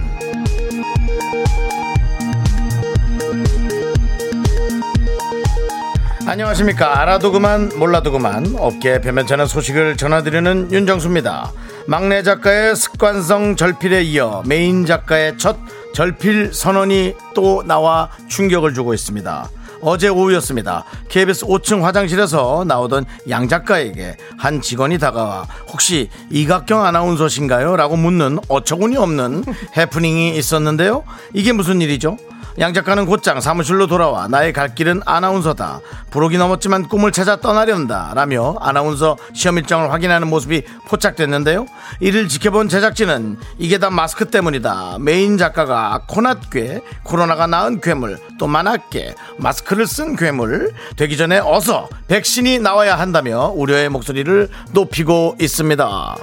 안녕하십니까. 알아도 그만 몰라도 그만. 업계 변변찮은 소식을 전해드리는 윤정수입니다. 막내 작가의 습관성 절필에 이어 메인 작가의 첫 절필 선언이 또 나와 충격을 주고 있습니다 어제 오후였습니다. KBS 5층 화장실에서 나오던 양 작가에게 한 직원이 다가와 혹시 이각경 아나운서신가요? 라고 묻는 어처구니 없는 해프닝이 있었는데요. 이게 무슨 일이죠? 양 작가는 곧장 사무실로 돌아와 나의 갈 길은 아나운서다. 부록이 넘었지만 꿈을 찾아 떠나려한다. 라며 아나운서 시험 일정을 확인하는 모습이 포착됐는데요. 이를 지켜본 제작진은 이게 다 마스크 때문이다. 메인 작가가 코낫괴, 코로나가 낳은 괴물, 또 만화괴, 마스크를 쓴 괴물 되기 전에 어서 백신이 나와야 한다며 우려의 목소리를 높이고 있습니다.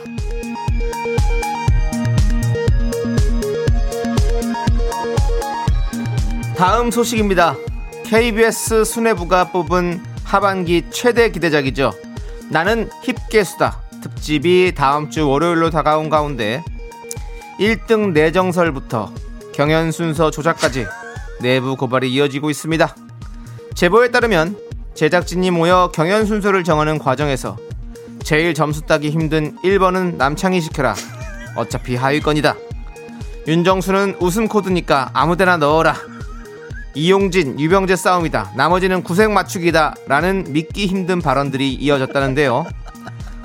다음 소식입니다. KBS 수뇌부가 뽑은 하반기 최대 기대작이죠. 나는 힙계수다. 특집이 다음 주 월요일로 다가온 가운데 1등 내정설부터 경연 순서 조작까지 내부 고발이 이어지고 있습니다. 제보에 따르면 제작진이 모여 경연 순서를 정하는 과정에서 제일 점수 따기 힘든 1번은 남창희 시켜라. 어차피 하위권이다. 윤정수는 웃음 코드니까 아무데나 넣어라. 이용진, 유병재 싸움이다. 나머지는 구색 맞추기다. 라는 믿기 힘든 발언들이 이어졌다는데요.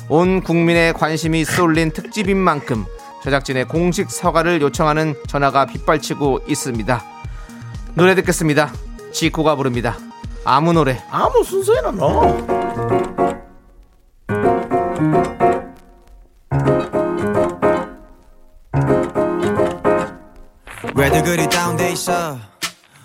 온 국민의 관심이 쏠린 특집인 만큼 제작진의 공식 사과를 요청하는 전화가 빗발치고 있습니다. 노래 듣겠습니다. 지코가 부릅니다. 아무 노래. 아무 순서에나 넣어. 왜들 그리 다운돼 있어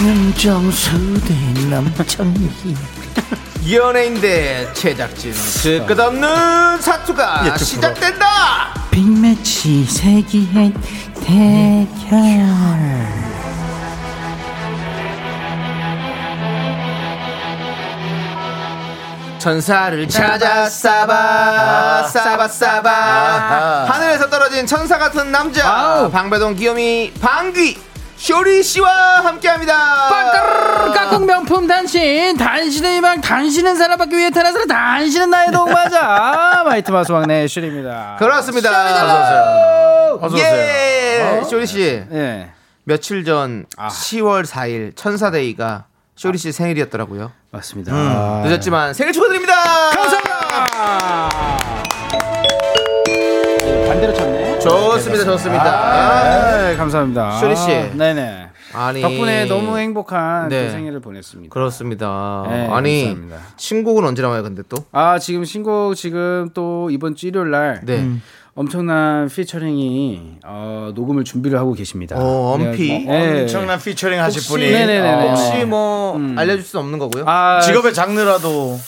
윤정수 대 남창희. 연예인 대 제작진 그 끝없는 사투가 시작된다. 빅매치 세기의 대결. 천사를 찾아 싸바 싸바 싸바 하늘에서 떨어진 천사 같은 남자. 방배동 귀요미 방귀 쇼리 씨와 함께합니다. 깍꿍 명품 단신 단신의 희망 단신은 사랑받기 위해 태어나서 단신은 나의 동반자. 마이티 마우스 막내 쇼리입니다. 그렇습니다. 어서 예, 쇼리 씨. 예. 며칠 전 10월 4일 천사데이가 쇼리 씨 생일이었더라고요. 맞습니다. 아, 늦었지만 생일 축하드립니다. 반대로 쳤네 좋습니다, 좋습니다. 아, 감사합니다 쇼리 씨. 네네 아니 덕분에 너무 행복한 네. 또 생일을 보냈습니다 그렇습니다. 네, 아니 감사합니다. 신곡은 언제 나와요, 근데 또? 아 지금 신곡 지금 또 이번 주 일요일 날 네. 엄청난 피처링이 어, 녹음을 준비를 하고 계십니다. 어, 엄피? 네. 엄청난 피처링 하실 혹시- 분이 네네네네. 어, 혹시 뭐 알려줄 수 없는 거고요? 아, 직업의 장르라도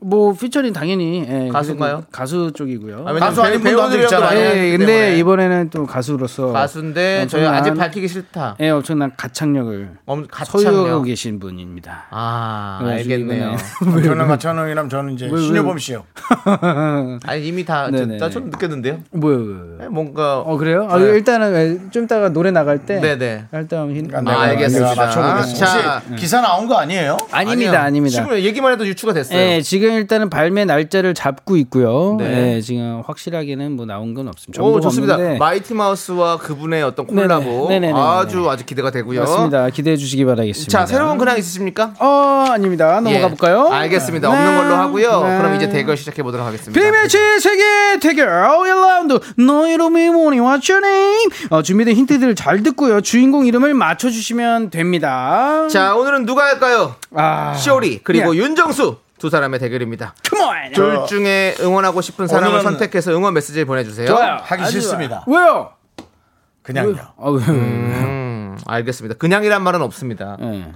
뭐 피처링 당연히 예, 가수인가요? 가수 쪽이고요. 아, 가수 아닌 배우- 분도 안 배우들이랑도 있잖아요. 예, 근데. 이번에는 또 가수로서 가수인데 저희 엄청난- 아직 밝히기 싫다. 예, 엄청난 가창력을 엄, 소유하고 가창력. 계신 분입니다. 아, 알겠네요. 이번에- 저는 마찬가지라면 저는 이제 왜? 신효범 씨요 아니 이미 다, 네네. 나좀 느꼈는데요? 뭐요? 뭐요? 네, 뭔가. 어 그래요? 아, 네. 일단은 예, 좀 이따가 노래 나갈 때 네네. 일단 힘... 그러니까 아, 내가 알겠습니다. 내가 맞춰보겠습니다. 자. 혹시 기사 나온 거 아니에요? 아닙니다, 아니요. 아닙니다. 지금 얘기만 해도 유추가 됐어요. 예, 지금 일단은 발매 날짜를 잡고 있고요. 네. 예, 지금 확실하게는 뭐 나온 건 없습니다. 오, 좋습니다. 없는데 마이티 마우스와 그분의 어떤 콜라보 네네. 네네네네. 아주 아주 기대가 되고요. 맞습니다. 기대해 주시기 바라겠습니다. 자, 새로운 근황 있으십니까? 어, 아닙니다. 넘어가 예. 볼까요? 알겠습니다. 네. 없는 걸로 하고요. 네. 그럼 이제 대결 시작해 보도록 하겠습니다. 비매치 세계 대결 1라운드 너 이름이 뭐니 What's your name? 어, 준비된 힌트들을 잘 듣고요. 주인공 이름을 맞춰주시면 됩니다. 자, 오늘은 누가 할까요? 아, 쇼리 그리고 예. 윤정수 두 사람의 대결입니다. Come on. 둘 중에 응원하고 싶은 사람을 오늘은- 선택해서 응원 메시지 보내주세요. 좋아요. 하기 싫습니다. 왜요? 그냥요. 아, 왜? 음, 알겠습니다. 그냥이란 말은 없습니다. 예.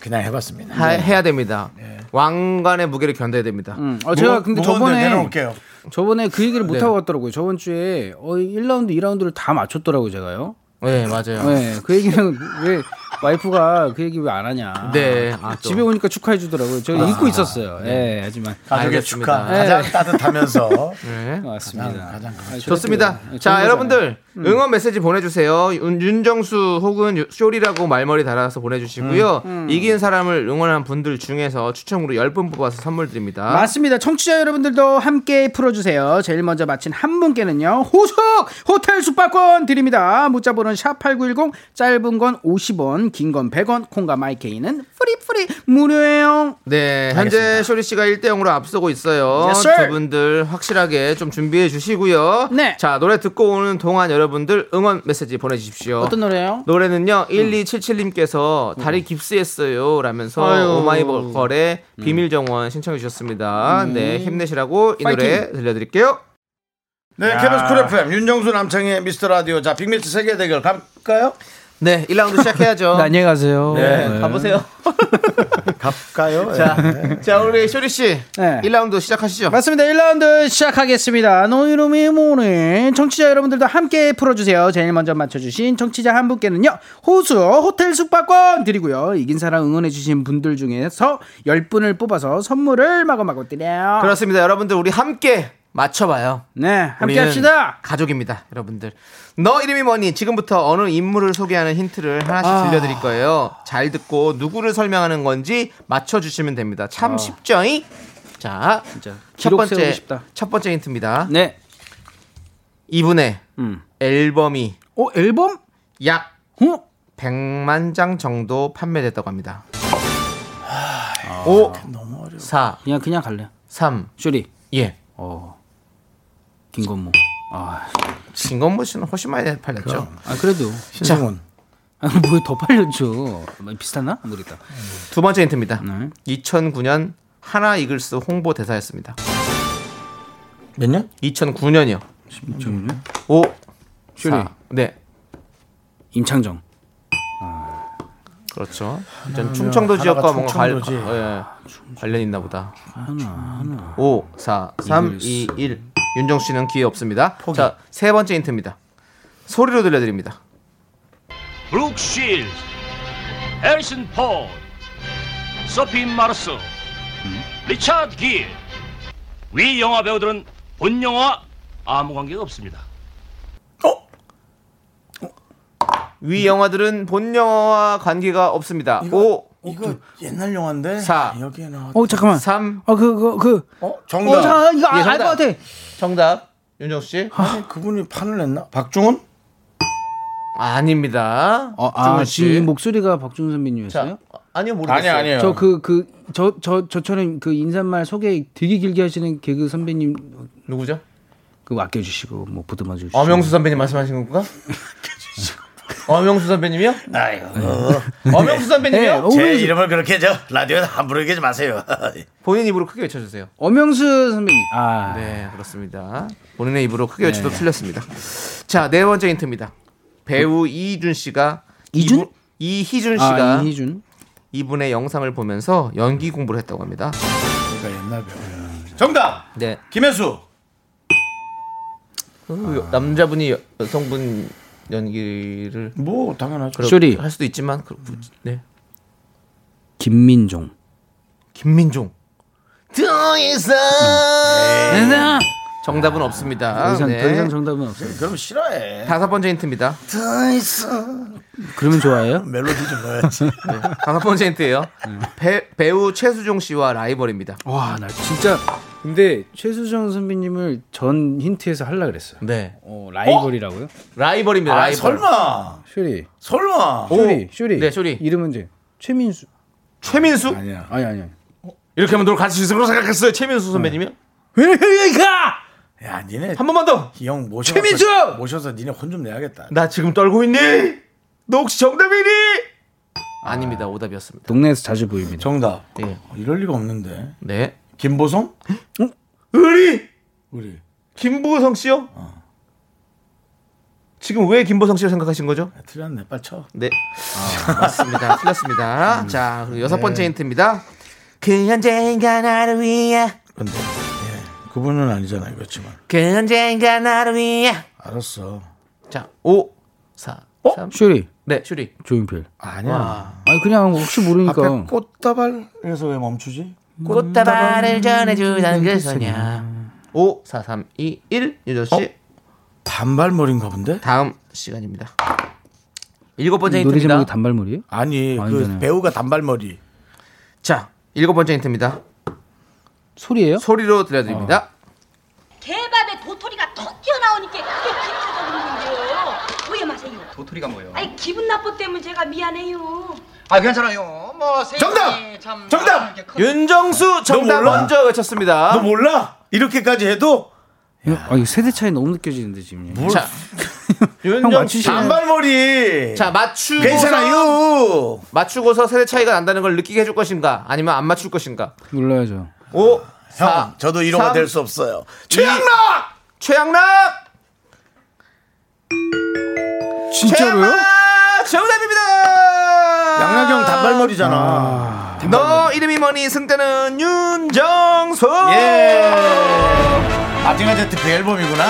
그냥 해봤습니다. 하- 해야 됩니다. 왕관의 무게를 견뎌야 됩니다. 음. 어, 제가 근데 무거운 데 저번에 내려놓을게요. 저번에 그 얘기를 못 네. 하고 갔더라고요. 저번 주에 어 1라운드, 2라운드를 다 맞췄더라고요, 제가요. 네, 맞아요. 네, 그 얘기는 왜 와이프가 그 얘기 왜 안 하냐. 네. 아, 또. 집에 오니까 축하해 주더라고요. 제가 잊고 있었어요. 예, 하지만 가족의 알겠습니다. 축하. 가장 따뜻하면서 네. 맞습니다. 가장 아, 좋습니다. 저도- 자, 여러분들 음. 응원 메시지 보내주세요. 윤, 윤정수 혹은 유- 쇼리라고 말머리 달아서 보내주시고요. 음. 이긴 사람을 응원한 분들 중에서 추첨으로 10분 뽑아서 선물 드립니다. 맞습니다. 청취자 여러분들도 함께 풀어주세요. 제일 먼저 마친 한 분께는요, 호숙! 호텔 숙박권 드립니다. 문자 번호는 샵8910, 짧은 건 50원, 긴 건 100원, 콩과 마이케이는 free free 무료예요. 네, 현재 쇼리 씨가 1대 0으로 앞서고 있어요. Yes. 두 분들 확실하게 좀 준비해 주시고요. 네. 자, 노래 듣고 오는 동안 여러분들 응원 메시지 보내 주십시오. 어떤 노래요? 노래는요 1277님께서 다리 깁스했어요 라면서 아유. 오마이걸의 비밀 정원 신청해 주셨습니다. 네 힘내시라고 이 노래 파이팅. 들려 드릴게요. 네, KBS 쿨 FM 윤정수 남창희의 미스터 라디오. 자, 빅매치 세계 대결 갈까요? 네 1라운드 시작해야죠. 네, 안녕히 가세요. 네, 가보세요. 갈까요? 자, 네. 자 우리 쇼리 씨 네. 1라운드 시작하시죠. 맞습니다. 1라운드 시작하겠습니다. 너 이름이 뭐니? 청취자 여러분들도 함께 풀어주세요. 제일 먼저 맞춰주신 청취자 한 분께는요, 호수 호텔 숙박권 드리고요. 이긴 사람 응원해주신 분들 중에서 10분을 뽑아서 선물을 마구마구 드려요. 그렇습니다. 여러분들 우리 함께 맞춰봐요. 네, 함께 합시다. 가족입니다, 여러분들. 너 이름이 뭐니? 지금부터 어느 인물을 소개하는 힌트를 하나씩 아. 들려드릴 거예요. 잘 듣고 누구를 설명하는 건지 맞춰주시면 됩니다. 참 쉽죠? 이? 자, 진짜 첫 번째. 첫 번째 힌트입니다. 네. 이분의 음. 앨범이 어, 앨범? 약 어? 100만 장 정도 판매됐다고 합니다. 5 4 그냥 그냥 갈래. 3 쇼리. 예. 어. 김건모. 아, 진건모 씨는 훨씬 많이 팔렸죠. 아 그래도 신승훈. 뭐더 팔렸죠. 비슷하나? 모르겠다. 두 번째 힌트입니다. 네. 2009년 하나 이글스 홍보 대사였습니다. 몇 년? 2009년이요. 음. 5 쇼리. 4 네. 임창정. 그렇죠. 전 충청도 지역과 뭔가 관, 충청도지. 예, 관련 있나 보다. 하나 하나. 5 4 3 2 1 윤정 씨는 기회 없습니다. 자, 세 번째 힌트입니다. 소리로 들려드립니다. 브룩 쉴즈, 해리슨 포드, 소피 마르소, 리차드 기어. 위 영화 배우들은 본 영화 아무 관계가 없습니다. 위 영화들은 본 영화와 관계가 없습니다. 5 이거 옛날 영화인데. 사. 여기에 나왔. 어 잠깐만. 3 어그그 그. 어어 정답. 잠깐 이거 예, 알것 정답. 같아. 정답. 윤정 씨? 아니, 그분이 판을 냈나? 박중훈? 아닙니다. 어, 아 박중훈 씨. 지금 이 목소리가 박준 선배님이었어요? 자, 아니요 모르겠어요. 아니 아니에요. 저 그 그 저 저 저처럼 그 인사말 소개 되게 길게 하시는 개그 선배님 누구죠? 그 맡겨주시고 뭐 보듬어 주시고. 엄영수 선배님 말씀하시는 건가? 엄영수 선배님이요? 아이고. 엄영수 선배님이요? 네, 어, 제. 이름을 그렇게 저 라디오에 함부로 얘기하지 마세요. 본인 입으로 크게 외쳐주세요. 엄영수 선배님. 아. 네, 그렇습니다. 본인의 입으로 크게 외쳐도 틀렸습니다. 자, 네 번째 힌트입니다. 배우 이희준 씨가 이준? 이분- 이희준 씨가 아, 이희준. 이분의 영상을 보면서 연기 공부를 했다고 합니다. 그러니까 옛날 배우. 정답. 네, 김혜수. 그 남자분이 여- 여성분 연기를 뭐 당연하죠. 쇼리. 할 수도 있지만 그, 네, 김민종. 김민종. 더 이상 네. 정답은 없습니다. 더 이상 네. 더 이상 정답은 없어요. 그럼 싫어해. 다섯 번째 힌트입니다. 더 이상. 그러면 좋아해요? 멜로디 좀 넣어야지. 네, 다섯 번째 힌트예요. 배, 배우 최수종 씨와 라이벌입니다. 와, 나 진짜 근데 최수종 선배님을 전 힌트에서 하려 그랬어요. 네, 어, 라이벌이라고요? 라이벌입니다. 아, 라이벌. 설마. 쇼리. 설마. 쇼리. 쇼리. 네, 쇼리. 이름은 이제 최민수. 최민수? 아니야. 아니 아니. 이렇게 하면 널 같이 있을 거로 생각했어요. 최민수 선배님이요? 왜 가? 야, 니네 한 번만 더. 이 형 모셔 최민수! 모셔서 니네 혼 좀 내야겠다. 나 지금 떨고 있니? 너 혹시 정답이니? 아 닙니다. 오답이었습니다. 동네에서 자주 보입니다. 정답. 예. 어, 이럴 리가 없는데. 네. 김보성? 의리 우리. 김보성 씨요? 지금 왜 김보성 씨를 생각하신 거죠? 틀렸네. 빨리 쳐. 네. 맞습니다. 틀렸습니다. 자, 그리고 여섯 번째 힌트입니다. 그 언젠가 나를 위해 근데 예. 그분은 아니잖아요. 그렇지만. 그 언젠가 나를 위해 알았어. 자, 5 4 3 쇼리. 네, 슈리. 조인필. 아니야. 아니 그냥 혹시 모르니까. 앞에 꽃다발에서 왜 멈추지? 꽃다발을 전해주던 그 소녀. 5 4 3 2 1 유조 씨. 어? 단발머리인가 본데? 다음 시간입니다. 일곱 번째 노래 힌트입니다. 제목이 단발머리예요? 아니, 그 아니잖아요. 배우가 단발머리. 자, 일곱 번째 힌트입니다. 소리예요? 소리로 들려드립니다. 개밥에 도토리가 톡 튀어나오니까 그게 기분이 건데요. 오해 마세요. 도토리가 뭐예요? 아니 기분 나빠 때문에 제가 미안해요. 아 괜찮아요. 뭐 정답! 참 정답! 윤정수 정답 몰라? 먼저 외쳤습니다. 너 몰라? 이렇게까지 해도 아, 이거 세대 차이 너무 느껴지는데 지금. 자, 형 윤정수. 맞추시네. 단발머리. 자, 맞추고 괜찮아요. 맞추고서 세대 차이가 난다는 걸 느끼게 해줄 것인가? 아니면 안 맞출 것인가? 몰라야죠. 5 형, 저도 1호가 삼, 될수 없어요. 최양락! 최양락! 진짜로요? 최양락! 정답입니다! 양락형 단발머리잖아. 너 이름이 뭐니? 승자는 윤정수! 예. 마징가 제트 그 앨범이구나.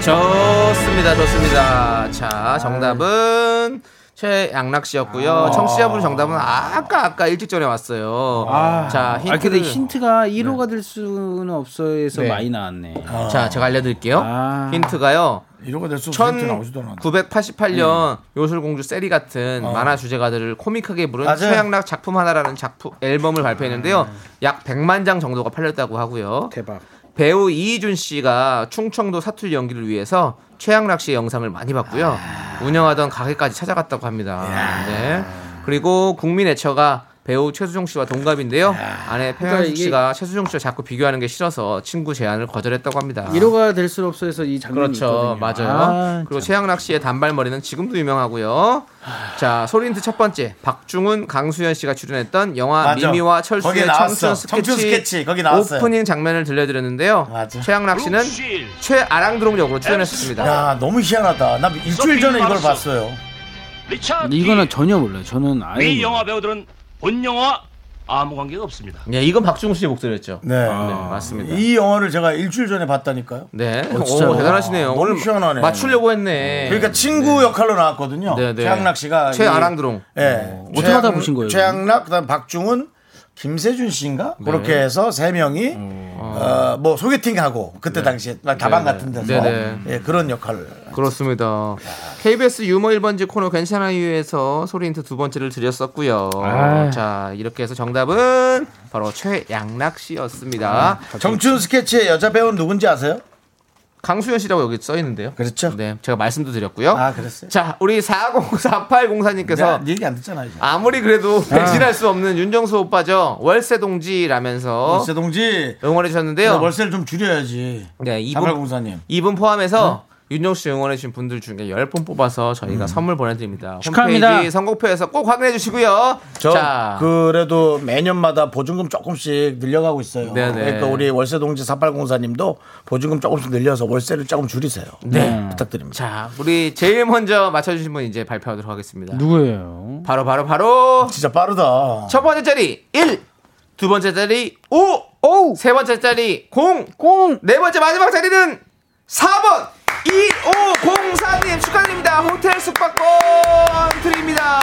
좋습니다, 좋습니다. 자, 정답은 최양락 씨였고요. 청취자분 정답은 아까 아까 일찍 전에 왔어요. 자, 힌트. 아 근데 힌트가 1호가 될 수는 없어에서 네. 많이 나왔네. 자, 제가 알려드릴게요. 아. 힌트가요. 1호가 될수 없어. 힌트 나오지도 않아. 1988년 요술공주 세리 같은 만화 주제가들을 코믹하게 부른 맞아요. 최양락 작품 하나라는 작품 앨범을 발표했는데요. 약 100만 장 정도가 팔렸다고 하고요. 대박. 배우 이희준 씨가 충청도 사투리 연기를 위해서 최양락 씨의 영상을 많이 봤고요. 운영하던 가게까지 찾아갔다고 합니다. 네. 그리고 국민 애처가 배우 최수종 씨와 동갑인데요. 아내 그러니까 팽현숙 이게- 씨가 최수종 씨와 자꾸 비교하는 게 싫어서 친구 제안을 거절했다고 합니다. 1호가 될 수 없어서 이 장면이 그렇죠. 있거든요. 맞아요. 아, 그리고 최양락 씨의 단발머리는 지금도 유명하고요. 자, 소리 힌트 첫 번째. 박중훈, 강수연 씨가 출연했던 영화 맞아. 미미와 철수의. 청춘 스케치, 청춘 스케치 거기 나왔어요. 오프닝 장면을 들려드렸는데요. 최양락 씨는 최아랑드롱 역으로 출연했습니다. 야 너무 희한하다. 나 일주일 전에 이걸 봤어요. 리차드 이거는 전혀 몰라요. 저는 아예 미 몰라요. 영화 배우들은 본 영화 아무 관계가 없습니다. 예, 이건 박중훈 씨의 목소리였죠. 네. 맞습니다. 이 영화를 제가 일주일 전에 봤다니까요. 네. 어? 오, 대단하시네요. 너무 오늘 시원하네. 맞추려고 했네. 그러니까 친구 역할로 나왔거든요. 네, 네. 최양락 씨가 최아랑드롱. 이- 예. 어떻게 하다 보신 거예요? 최양락 그다음 박중훈 김세준 씨인가 네. 그렇게 해서 세 명이 어, 뭐 소개팅하고 그때 당시에 막 다방 네, 같은 네. 데서 네, 네. 예, 그런 역할을 그렇습니다. KBS 유머 1번지 코너 괜찮아요에서 소리인트 두 번째를 드렸었고요. 아. 자, 이렇게 해서 정답은 바로 최양락 씨였습니다. 정춘 스케치의 여자 배우는 누군지 아세요? 강수현 씨라고 여기 써 있는데요. 그렇죠. 네, 제가 말씀도 드렸고요. 아 그랬어요. 자, 우리 404804님께서 내가 얘기 안 듣잖아 이제. 아무리 그래도 배신할 수 없는 윤정수 오빠죠. 월세 동지라면서 월세 동지 응원해 주셨는데요. 월세를 좀 줄여야지. 네, 이분 사발공사님. 이분 포함해서 윤정수 씨 응원해 주신 분들 중에 10분 뽑아서 저희가 선물 보내드립니다. 축하합니다. 홈페이지 선곡표에서 꼭 확인해 주시고요. 저 자, 그래도 매년마다 보증금 조금씩 늘려가고 있어요. 네네. 그러니까 우리 월세 동지 4804님도 보증금 조금씩 늘려서 월세를 조금 줄이세요. 네, 부탁드립니다. 자, 우리 제일 먼저 맞춰주신 분 이제 발표하도록 하겠습니다. 누구예요? 바로, 바로, 바로. 진짜 빠르다. 첫 번째 자리 1, 두 번째 자리 5, 오! 세 번째 자리 0, 꽁! 네 번째 마지막 자리는 4번 2504님 축하드립니다. 호텔 숙박권 드립니다.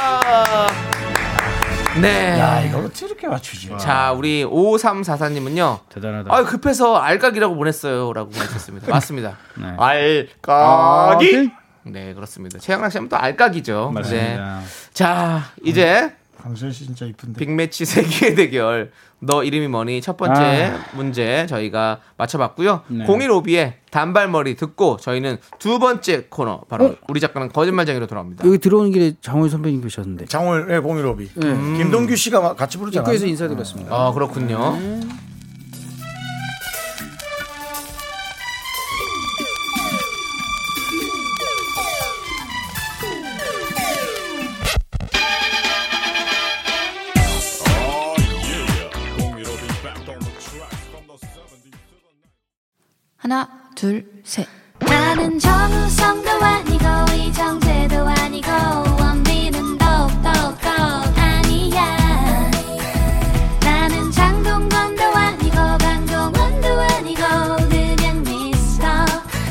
네. 야, 이걸 어떻게 이렇게 맞추지? 자, 우리 5344님은요. 대단하다. 아, 급해서 알까기라고 보냈어요. 라고 보내셨습니다. 맞습니다. 네. 알까기? 네, 그렇습니다. 최양락 씨 하면 또 알까기죠. 네. 맞습니다. 자, 이제 강수현 씨 진짜 이쁜데. 빅매치 세계의 대결. 너 이름이 뭐니? 첫 번째 문제 저희가 맞춰봤고요. 네. 015B의 단발머리 듣고 저희는 두 번째 코너 바로 우리 작가는 거짓말쟁이로 돌아옵니다. 여기 들어오는 길에 장호희 선배님 계셨는데 장월 예, 공일오비. 네. 김동규 씨가 막 같이 부르잖아. 입구에서 인사드렸습니다. 아, 그렇군요. 하나, 둘, 셋. 나는 정우성도 아니고 이정재도 아니고 원빈은 더욱더 아니야 나는 장동건도 아니고 강동원도 아니고 그냥 미스터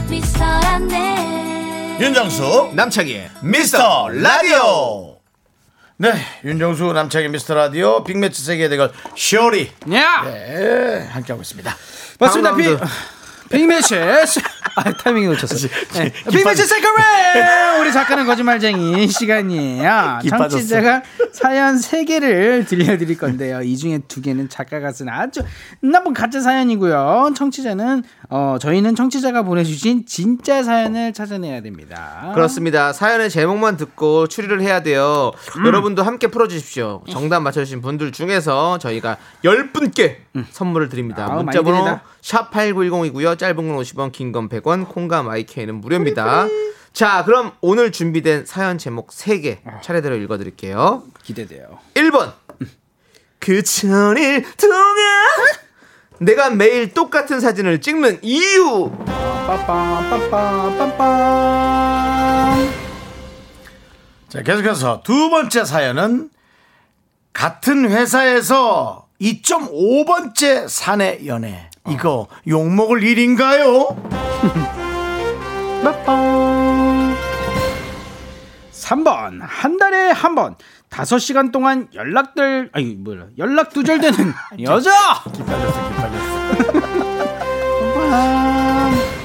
미스터란데 윤정수 남창희의 미스터 라디오. 네, 윤정수 남창희 미스터 라디오 빅매치 세계 대결 쇼리 야! 네, 함께하고 있습니다. 맞습니다. 다음 빅매치. 아, 타이밍이 놓쳤어. 네. 빅매치 세컨레! 우리 작가는 거짓말쟁이 시간이에요. 청취자가 사연 3개를 들려드릴 건데요. 이 중에 두 개는 작가가 쓴 아주 나쁜 가짜 사연이고요. 청취자는, 어, 저희는 청취자가 보내주신 진짜 사연을 찾아내야 됩니다. 그렇습니다. 사연의 제목만 듣고 추리를 해야 돼요. 음. 여러분도 함께 풀어주십시오. 정답 맞춰주신 분들 중에서 저희가 10분께 선물을 드립니다. 음. 아우, 문자번호 많이 드리다. 샵8910이고요. 짧은 건 50원, 긴 건 100원, 콩과 마이케이는 무료입니다. 자, 그럼 오늘 준비된 사연 제목 3개 차례대로 읽어 드릴게요. 기대돼요. 1번. 그 천일 동안 내가 매일 똑같은 사진을 찍는 이유. 자, 계속해서 두 번째 사연은 같은 회사에서 2.5번째 사내 연애. 이거 욕먹을 일인가요? 빠빰. 3번 한 달에 한 번 다섯 시간 동안 연락들 아니 뭐야 연락 두절되는 여자 기빨렸어, 기빨렸어.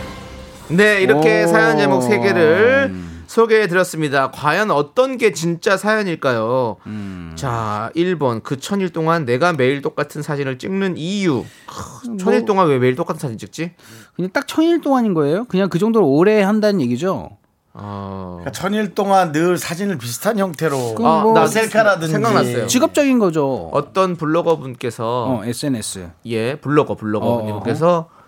네, 이렇게 오. 사연 제목 3개를 소개해 드렸습니다. 과연 어떤 게 진짜 사연일까요? 음. 자, 1번. 그 천일 동안 내가 매일 똑같은 사진을 찍는 이유. 크, 천일 동안 왜 매일 똑같은 사진 찍지? 그냥 딱 천일 동안인 거예요? 그냥 그 정도로 오래 한다는 얘기죠? 어... 그러니까 천일 동안 늘 사진을 비슷한 형태로 뭐나 셀카라든지 생각났어요. 직업적인 거죠. 어떤 블로거 분께서 어, SNS. 예, 블로거 블로거 어, 분께서 어,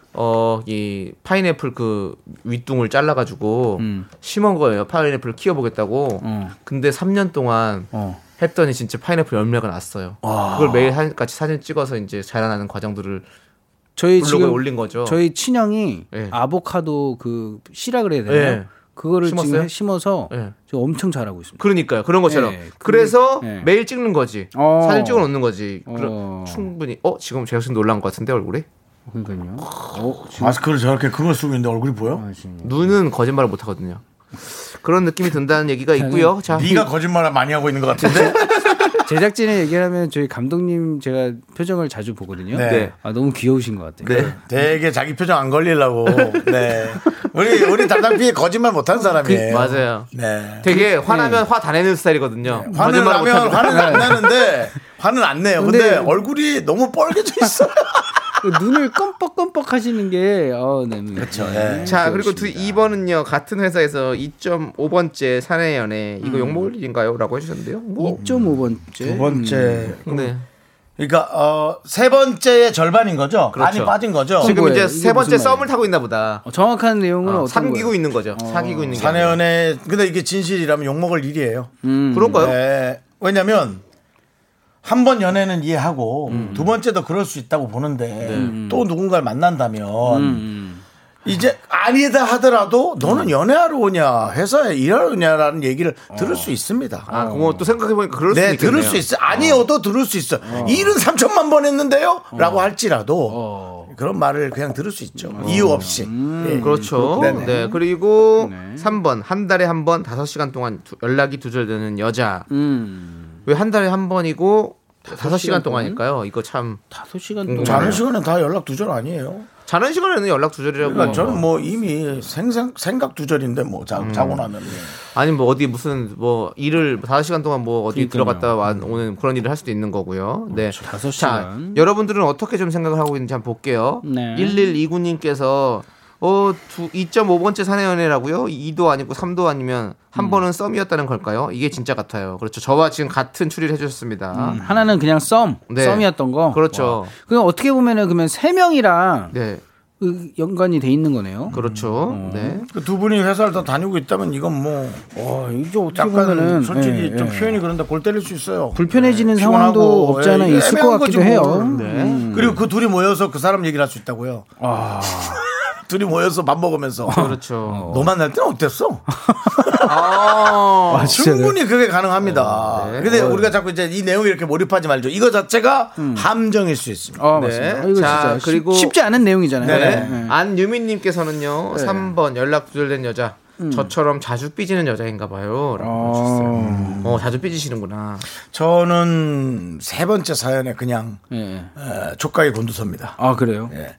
이 파인애플 그 윗둥을 잘라 가지고 음. 심은 거예요. 파인애플을 키워 보겠다고. 어. 근데 3년 동안 어. 했더니 진짜 파인애플 열매가 났어요. 그걸 매일 한, 같이 사진 찍어서 이제 자라나는 과정들을 저희 블로그에 지금 올린 거죠. 저희 친형이 예. 아보카도 그 씨라 그래야 되나요? 예. 그거를 심었어요? 지금 해- 심어서 예. 지금 엄청 잘하고 있습니다. 그러니까요. 그런 것처럼. 예, 그래서 예. 매일 찍는 거지. 어. 사진 찍어 놓는 거지. 어. 충분히 어, 지금 제가 지금 놀란 것 같은데 얼굴이? 그러니까요. 어, 지금 마스크를 저렇게 그걸 쓰고 있는데 얼굴이 보여? 아. 눈은 거짓말을 못 하거든요. 그런 느낌이 든다는 얘기가 있고요. 자, 네가 거짓말을 많이 하고 있는 것 같은데 제작진의 얘기하면 저희 감독님 제가 표정을 자주 보거든요. 네. 아 너무 귀여우신 것 같아요. 네. 되게 자기 표정 안 걸리려고 네 우리 우리 담당 PA 거짓말 못하는 사람이에요 맞아요. 네 되게 화나면 화다 내는 스타일이거든요. 화는 거짓말 나면. 화는 안 나는데 화는 안 내요 근데, 근데- 얼굴이 너무 뻘개져 있어요 그 눈을 껌뻑껌뻑 하시는 게 어, 네. 그렇죠. 자 그리고 두 2번은요 같은 회사에서 2.5번째 사내 연애 이거 욕먹을 일인가요?라고 해 주셨는데요. 뭐 2.5번째. 두 번째 네. 그러니까 어, 세 번째의 절반인 거죠 그렇죠. 많이 빠진 거죠 지금? 이제 세 번째? 썸을 타고 있나 보다. 어, 정확한 내용은 어, 어, 떤 삼기고 거예요? 있는 거죠. 사귀고 있는 게. 사내 아니라. 연애 근데 이게 진실이라면 욕 먹을 일이에요 음. 그런가요? 네. 왜냐면 한 번 연애는 이해하고 음. 두 번째도 그럴 수 있다고 보는데 네. 또 누군가를 만난다면 음. 이제 아니다 하더라도 너는 연애하러 오냐 회사에 일하러 오냐라는 얘기를 들을 수 있습니다. 아, 그거 또 생각해 보니까 그럴 수 네, 있겠네요. 들을 수 있어. 아니어도 들을 수 있어. 일은 3천만 번 했는데요? 라고 할지라도 그런 말을 그냥 들을 수 있죠. 이유 없이. 예. 그렇죠. 네네. 네. 그리고 네. 3번 한 달에 한번 5시간 동안 두- 연락이 두절되는 여자. 음. 왜 한 달에 한 번이고 5시간 동안일까요? 이거 참 5시간 음, 동안 자는 시간은 다 연락 두절 아니에요. 자는 시간에는 연락 두절이라고. 그러니까 저는 뭐 이미 생생, 생각 두절인데 뭐 자, 자고 나면. 예. 아니 뭐 어디 무슨 뭐 일을 5시간 동안 뭐 어디 그러니까요. 들어갔다 와 오는 그런 일을 할 수도 있는 거고요. 네. 다섯 자, 시간. 여러분들은 어떻게 좀 생각을 하고 있는지 한번 볼게요. 네. 1129님께서 어, 두, 2.5번째 사내 연애라고요? 2도 아니고 3도 아니면 음. 한 번은 썸이었다는 걸까요? 이게 진짜 같아요. 그렇죠. 저와 지금 같은 추리를 해주셨습니다. 음, 하나는 그냥 썸, 네. 썸이었던 거. 그렇죠. 그럼 어떻게 보면은 그러면 세 명이랑 네, 그 연관이 돼 있는 거네요. 그렇죠. 음. 네. 그 두 분이 회사를 다 다니고 있다면 이건 뭐 와, 이게 어떻게 보면은 솔직히 예, 좀 예. 표현이 그런데 골 때릴 수 있어요. 불편해지는 네, 상황도 피곤하고, 없지 않아 예, 있을 것 같기도 거지 해요. 뭘. 네. 음. 그리고 그 둘이 모여서 그 사람 얘기를 할 수 있다고요. 아, 둘이 모여서 밥 먹으면서 그렇죠. 너 만날 때는 어땠어? 아, 아, 진짜 충분히 그게 가능합니다. 네. 근데 우리가 자꾸 이제 이 내용에 이렇게 몰입하지 말죠. 이거 자체가 함정일 수 있습니다. 어, 네. 맞습니다. 이거 자, 진짜 쉽- 그리고- 쉽지 않은 내용이잖아요. 네. 네. 안유민님께서는요, 네. 3번 연락 두절된 여자. 저처럼 자주 삐지는 여자인가 봐요. 라고 해주셨어요. 어, 자주 삐지시는구나. 저는 세 번째 사연에 그냥 예. 에, 족가의 곤두섭니다. 아 그래요? 예.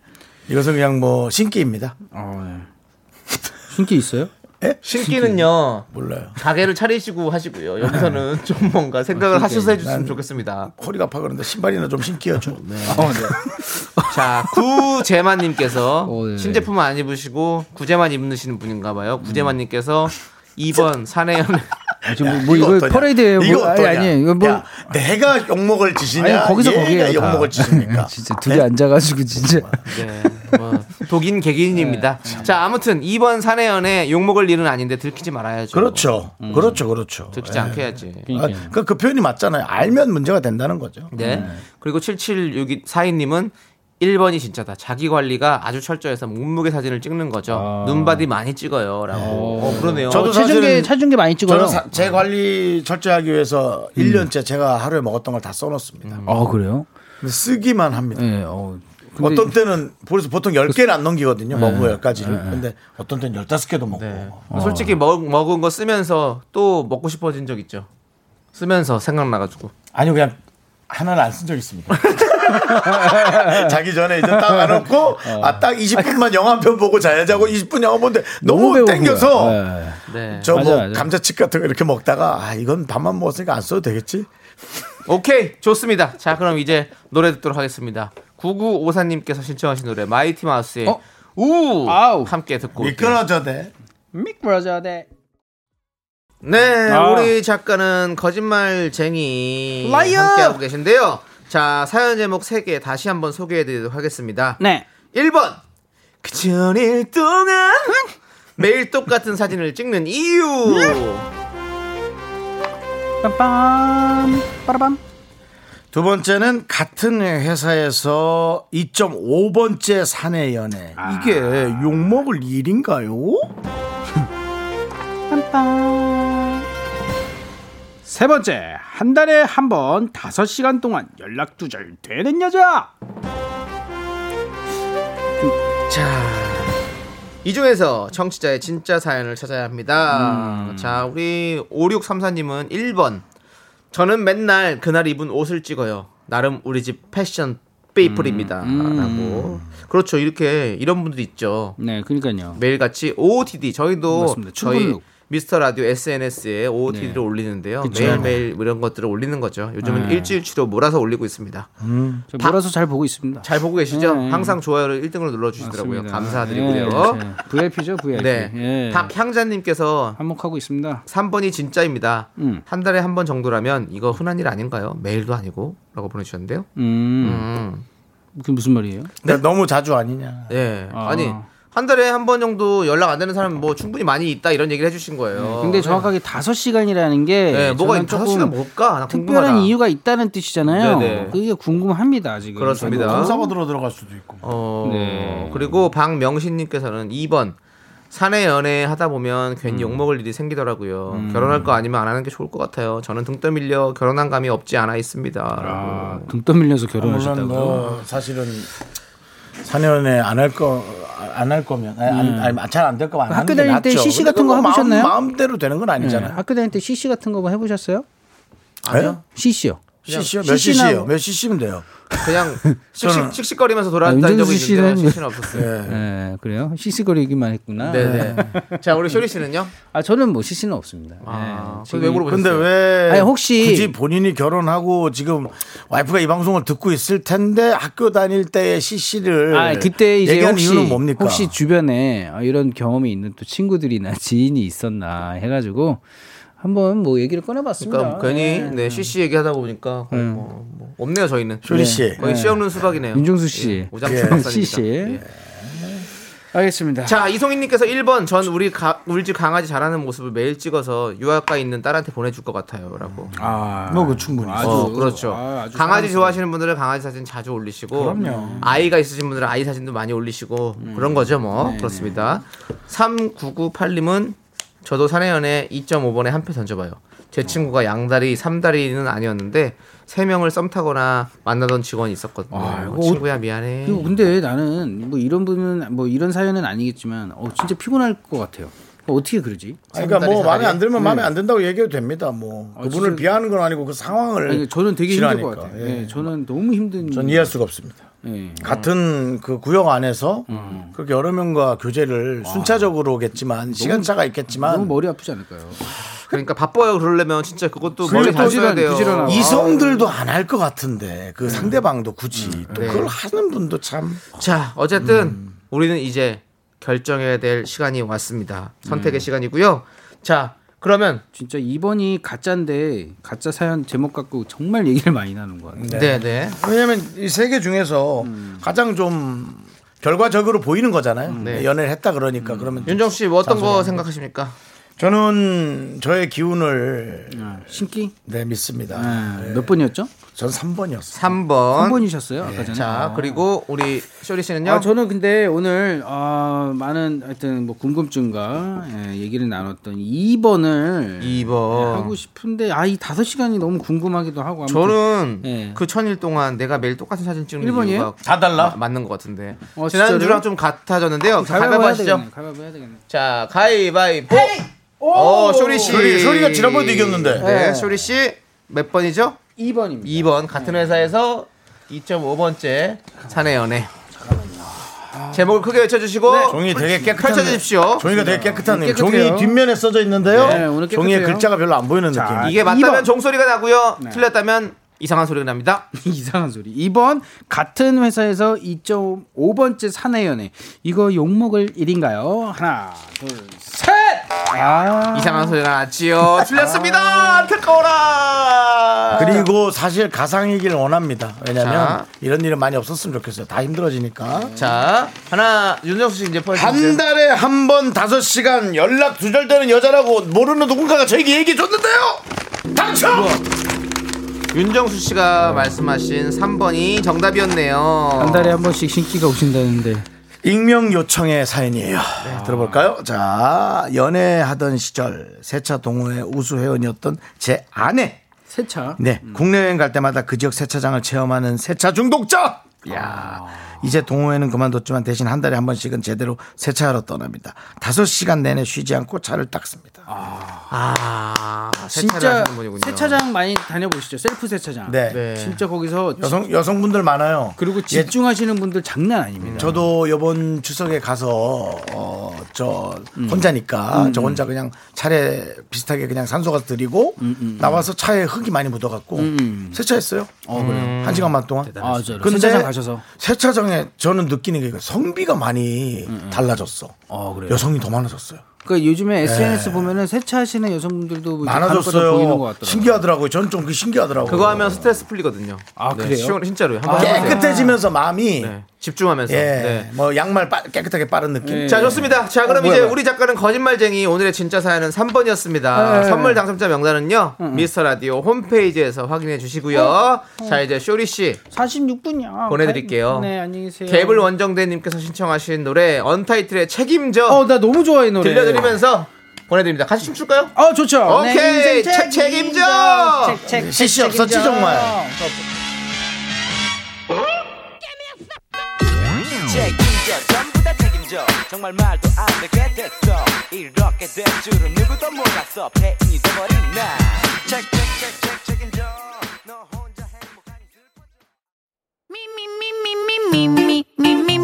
이것은 그냥 뭐 신기입니다. 아, 네. 신기 있어요? 신기는요, 몰라요. 가게를 차리시고 하시고요. 여기서는 좀 뭔가 생각을 하셔서 해주시면 난- 좋겠습니다. 허리가 아파 그런데 신발이나 좀 신기해줘. 어, 네. 자, 구재만님께서 어, 네. 신제품 안 입으시고 구제만 입으시는 분인가 봐요. 구제만님께서 2번 사내연애. 아, 지금 뭐, 뭐 이거? 퍼레이드예요. 이거 뭐, 아니, 어떠냐? 아니, 이거 뭐 야, 내가 욕 먹을 짓이냐? 아니, 거기서 얘가 거기에요, 다. 욕먹을 짓입니까? 진짜 둘이 앉아가지고 진짜 네, 뭐 독인 개개인입니다. 자, 아무튼 2번 사내연애 욕먹을 일은 아닌데 들키지 말아야죠. 그렇죠. 그렇죠. 그렇죠. 들키지 않게 해야지. 아, 그, 그 표현이 맞잖아요. 알면 문제가 된다는 거죠. 네. 그리고 7762 사인님은 1번이 진짜다. 자기 관리가 아주 철저해서 몸무게 사진을 찍는 거죠. 눈바디 많이 찍어요. 라고. 어, 그러네요. 저도 체중계 체중계 많이 찍어요. 저는 사- 제 관리 철저하기 위해서 1년째 제가 하루에 먹었던 걸 다 써놓습니다. 아 그래요? 근데 쓰기만 합니다. 예. 어. 근데- 어떤 때는 그래서 보통 10개는 안 넘기거든요. 먹은 거 10가지를. 근데 어떤 때는 15개도 먹고. 네. 솔직히 먹, 먹은 거 쓰면서 또 먹고 싶어진 적 있죠. 쓰면서 생각나가지고. 아니요, 그냥 하나를 안 쓴 적 있습니다. 자기 전에 이제 딱 안놓고 아딱 20분만 영화 한 편 보고 자야자고 20분 영화 보는데 너무, 배고픈 땡겨서. 네. 네. 저 맞아, 뭐 맞아. 감자칩 같은 거 이렇게 먹다가 아 이건 밥만 먹었으니까 안 써도 되겠지? 오케이 좋습니다. 자 그럼 이제 노래 듣도록 하겠습니다. 9954님께서 신청하신 노래 마이티 마우스의 어? 우 아우. 함께 듣고 올게요. 미끄러져 돼. 미끄러져야 돼. 네, 아. 우리 작가는 거짓말쟁이 liar! 함께하고 계신데요. 자, 사연 제목 3개 다시 한번 소개해 드리도록 하겠습니다. 네. 1번 그 천일 동안 매일 똑같은 사진을 찍는 이유 빰빰 빠라밤. 두 번째는 같은 회사에서 2.5번째 사내 연애. 이게 욕먹을 일인가요? 빰빰. 세 번째, 한 달에 한 번 다섯 시간 동안 연락 두절 되는 여자. 이 중에서 청취자의 진짜 사연을 찾아야 합니다. 자, 우리 5634님은 1번. 저는 맨날 그날 입은 옷을 찍어요. 나름 우리 집 패션 페이플입니다. 라고. 그렇죠. 이렇게 이런 분들이 있죠. 네, 그러니까요. 매일같이 OOTD 저희도 맞습니다. 저희. 미스터 라디오 SNS에 OOTD를 네. 올리는데요. 그쵸. 매일매일 이런 것들을 올리는 거죠. 요즘은 네. 일주일치로 몰아서 올리고 있습니다. 저 몰아서 잘 보고 있습니다. 잘 보고 계시죠? 네. 항상 좋아요를 1등으로 눌러주시더라고요. 맞습니다. 감사드리고요. 예, VIP죠, VIP. 네. 예. 박향자님께서 한몫하고 있습니다. 3번이 진짜입니다. 음. 한 달에 한 번 정도라면 이거 흔한 일 아닌가요? 매일도 아니고 라고 보내주셨는데요. 음. 음. 그게 무슨 말이에요? 근데 너무 자주 아니냐? 예. 아. 아니 한 달에 한 번 정도 연락 안 되는 사람 뭐 충분히 많이 있다 이런 얘기를 해주신 거예요. 근데 정확하게 다섯 시간이라는 게 네, 뭐가 다섯 시간 뭘까? 나 특별한 궁금하다. 이유가 있다는 뜻이잖아요. 네네. 그게 궁금합니다 지금. 그렇습니다. 들어 들어갈 수도 있고. 어, 네. 그리고 박명신님께서는 2번 사내 연애 하다 보면 괜히 음. 욕먹을 일이 생기더라고요. 결혼할 거 아니면 안 하는 게 좋을 것 같아요. 저는 등 떠밀려 결혼한 감이 없지 않아 있습니다. 아, 등 떠밀려서 결혼하셨다고. 뭐 사실은 사년에 안할 거 안 할 거면 잘안 될 거면 안그 학교 다닐 때. CC 같은 거 해보셨나요? 마음, 마음대로 되는 건 네, 아니잖아요. 학교 다닐 때 CC 같은 거뭐 해보셨어요? 아니요. CC요. CC요? 몇 CC CC요? 몇 CC면 돼요? 그냥 저는- 씩씩, 씩씩거리면서 아, 돌아다닌 적이 윤정수 있는데 씨는- CC는 없었어요. 네, 그래요. CC거리기만 했구나. 네네. 자 우리 쇼리 씨는요? 아 저는 뭐 CC는 없습니다. 아, 네, 그럼 왜 물어보셨어요? 근데 왜 아니, 혹시- 굳이 본인이 결혼하고 지금 와이프가 이 방송을 듣고 있을 텐데 학교 다닐 때의 CC를 아 그때 이제 얘기한 혹시 이유는 뭡니까? 혹시 주변에 아, 이런 경험이 있는 또 친구들이나 지인이 있었나 해가지고 한번 뭐 얘기를 꺼내봤습니다. 그러니까 괜히 네. 네, CC 얘기하다 보니까 거의 음. 뭐, 뭐 없네요 저희는. 쇼리 씨. 거의 네. 씨 없는 수박이네요. 윤종수 씨. 예, 오장수 예. CC. 예. 알겠습니다. 자 이송희님께서 1번 전 우리 가, 우리 집 강아지 자라는 모습을 매일 찍어서 유아과에 있는 딸한테 보내줄 것 같아요 라고. 아, 뭐 그 충분히. 아주 어, 그렇죠. 아, 아주 강아지 사랑스러워. 좋아하시는 분들은 강아지 사진 자주 올리시고 그럼요. 아이가 있으신 분들은 아이 사진도 많이 올리시고 그런 거죠 뭐 네, 그렇습니다. 3998님은 저도 사내연애 2.5번에 한 표 던져봐요. 제 친구가 양다리, 삼다리는 아니었는데 세 명을 썸 타거나 만나던 직원이 있었거든요. 아, 이거 친구야 미안해. 근데 나는 뭐 이런 분은 뭐 이런 사연은 아니겠지만 어 진짜 피곤할 것 같아요. 어, 어떻게 그러지? 그러니까 뭐 마음에 안 들면 네. 마음에 안 든다고 얘기해도 됩니다. 뭐 아, 그분을 진짜- 비하는 건 아니고 그 상황을 아니, 저는 되게 힘들 싫어하니까. 것 같아요. 예. 예, 저는 너무 힘든. 전 이해할 수가 없습니다. 예. 같은 그 구역 안에서 음. 그렇게 여러 명과 교제를 순차적으로겠지만 시간차가 있겠지만 너무 머리 아프지 않을까요? 그러니까 바빠요 그러려면 진짜 그것도 머리 잘또 써야 돼요. 부지런하고. 이성들도 안 할 것 같은데 그 상대방도 굳이 또 네. 그걸 하는 분도 참 자 어쨌든 음. 우리는 이제 결정해야 될 시간이 왔습니다. 음. 선택의 시간이고요. 자 그러면 진짜 2번이 가짜인데 가짜 사연 제목 갖고 정말 얘기를 많이 나눈 것 같아요. 네 네. 왜냐면 이 세 개 중에서 음. 가장 좀 결과적으로 보이는 거잖아요. 네. 연애를 했다 그러니까 그러면 윤정 씨 뭐 어떤 거 생각하십니까? 저는 저의 기운을 아, 신기? 네 믿습니다. 아, 네. 몇 번이었죠? 전 3번이었어요. 3번. 3번이셨어요 아까 전에. 자 아. 그리고 우리 쇼리 씨는요? 아, 저는 근데 오늘 어, 많은 하여튼 뭐 궁금증과 예, 얘기를 나눴던 2번을 2번. 하고 싶은데 아이 다섯 시간이 너무 궁금하기도 하고 아무튼. 저는 예. 그 천일 동안 내가 매일 똑같은 사진 찍는 일본이에요? 이유가 다 달라? 마- 맞는 것 같은데 어, 지난주랑? 좀 같아졌는데요. 자, 가위바위보 하시죠. 되겠네. 가위바위보 해야 되겠네. 자 가위바위보. 어 쇼리 씨. 쇼리, 쇼리가 지난번에도 이겼는데. 네, 쇼리 씨 몇 번이죠? 2번입니다. 2번 같은 회사에서 2.5번째 사내 연애. 제목을 크게 외쳐주시고 종이 되게 깨끗한 펼쳐주십시오. 종이가 되게 깨끗하네요. 깨끗해요. 종이 뒷면에 써져 있는데요. 네, 오늘 깨끗해요. 종이에 글자가 별로 안 보이는 느낌. 이게 맞다면 이번. 종소리가 나고요. 네. 틀렸다면 이상한 소리가 납니다. 이상한 소리. 2번 같은 회사에서 2.5번째 사내 연애. 이거 욕먹을 일인가요? 하나, 둘, 셋. 아. 이상한 소리가 났지요. 틀렸습니다. 안타까워라. 그리고 사실 가상이길 원합니다. 왜냐면 자. 이런 일은 많이 없었으면 좋겠어요. 다 힘들어지니까. 자 하나 윤정수 씨 이제 한. 달에 한 번 다섯 시간 연락 두절되는 여자라고 모르는 누군가가 저에게 얘기해 줬는데요. 당첨! 윤정수 씨가 말씀하신 3번이 정답이었네요. 한 달에 한 번씩 신기가 오신다는데. 익명 요청의 사연이에요. 들어볼까요? 자, 연애하던 시절 세차 동호회 우수 회원이었던 제 아내. 세차. 네, 국내 여행 갈 때마다 그 지역 세차장을 체험하는 세차 중독자. 야, 이제 동호회는 그만뒀지만 대신 한 달에 한 번씩은 제대로 세차하러 떠납니다. 다섯 시간 내내 쉬지 않고 차를 닦습니다. 아 세차를 진짜. 세차장 많이 다녀보시죠. 셀프 세차장. 네. 진짜 거기서 여성 여성분들 많아요. 그리고 집중하시는 분들 장난 아닙니다. 저도 이번 추석에 가서 어, 저 혼자니까 음, 저 음. 혼자 그냥 차례 비슷하게 그냥 산소 가서 드리고 나와서 차에 흙이 많이 묻어갖고 세차했어요. 그래요? 한 시간만 동안. 아, 진짜로? 세차장 가셔서? 세차장에 저는 느끼는 게 성비가 많이 달라졌어. 아, 그래요? 여성이 더 많아졌어요. 그러니까 요즘에 SNS 네. 보면은 세차하시는 여성분들도 많아졌어요. 보이는 것 같더라고요. 신기하더라고요. 저는 좀그 신기하더라고요. 그거 하면 스트레스 풀리거든요. 아, 네, 그래요? 시원- 진짜로요. 한번 아, 해보세요. 깨끗해지면서 마음이 네, 집중하면서. 예, 네. 뭐 양말 빠- 깨끗하게 빠른 느낌. 자 좋습니다. 자 그럼 어, 이제 뭐야. 우리 작가는 거짓말쟁이 오늘의 진짜 사연은 3번이었습니다. 네. 선물 당첨자 명단은요 미스터 라디오 홈페이지에서 확인해 주시고요. 자 이제 쇼리 씨 46분이야. 보내 드릴게요. 네, 안녕히 계세요. 개불 원정대 님께서 신청하신 노래 언타이틀의 책임져 어, 나 너무 좋아해, 이 노래. 들려드리면서 보내드립니다. 같이 춤출까요? 어, 좋죠. 오케이 책 책임져. 책, 책, 시시 책 없었지, 책임져. 정말. 책임져 전부 다 책임져 정말 말도 안 되게 됐어 이렇게 될 줄은 누구도 몰랐어 폐인이 돼버린 나 책책책책 책임져 너 혼자 행복하니 me, me.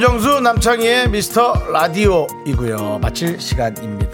윤정수 남창희의 미스터 라디오이고요. 마칠 시간입니다.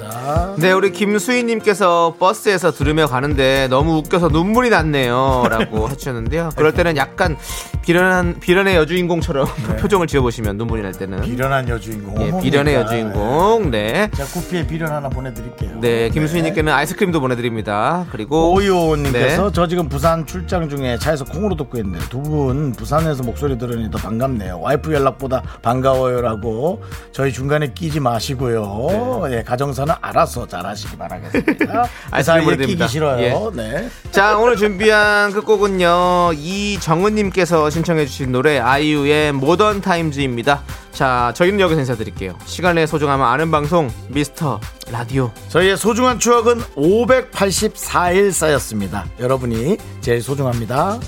네 우리 김수희님께서 버스에서 들으며 가는데 너무 웃겨서 눈물이 났네요라고 해주셨는데요 그럴 때는 약간 비련한 비련의 여주인공처럼 표정을 지어보시면 눈물이 날 때는 비련한 여주인공. 예, 비련의 여주인공 네. 제가 쿠피에 비련 하나 보내드릴게요. 네, 김수희님께는 아이스크림도 보내드립니다. 그리고 오이오님께서 네. 저 지금 부산 출장 중에 차에서 콩으로 듣고 있는데 두 분 부산에서 목소리 들으니 더 반갑네요. 와이프 연락보다 반가워요라고 저희 중간에 끼지 마시고요. 예, 가정사는 알아서 잘하시기 바라겠습니다. 아, 기기 그 싫어요. 예. 네. 자, 오늘 준비한 그 끝곡은요. 이정은님께서 신청해주신 노래, 아이유의 모던 타임즈입니다. 자, 저희는 여기서 인사드릴게요. 시간의 소중함을 아는 방송, 미스터 라디오. 저희의 소중한 추억은 584일 쌓였습니다. 여러분이 제일 소중합니다.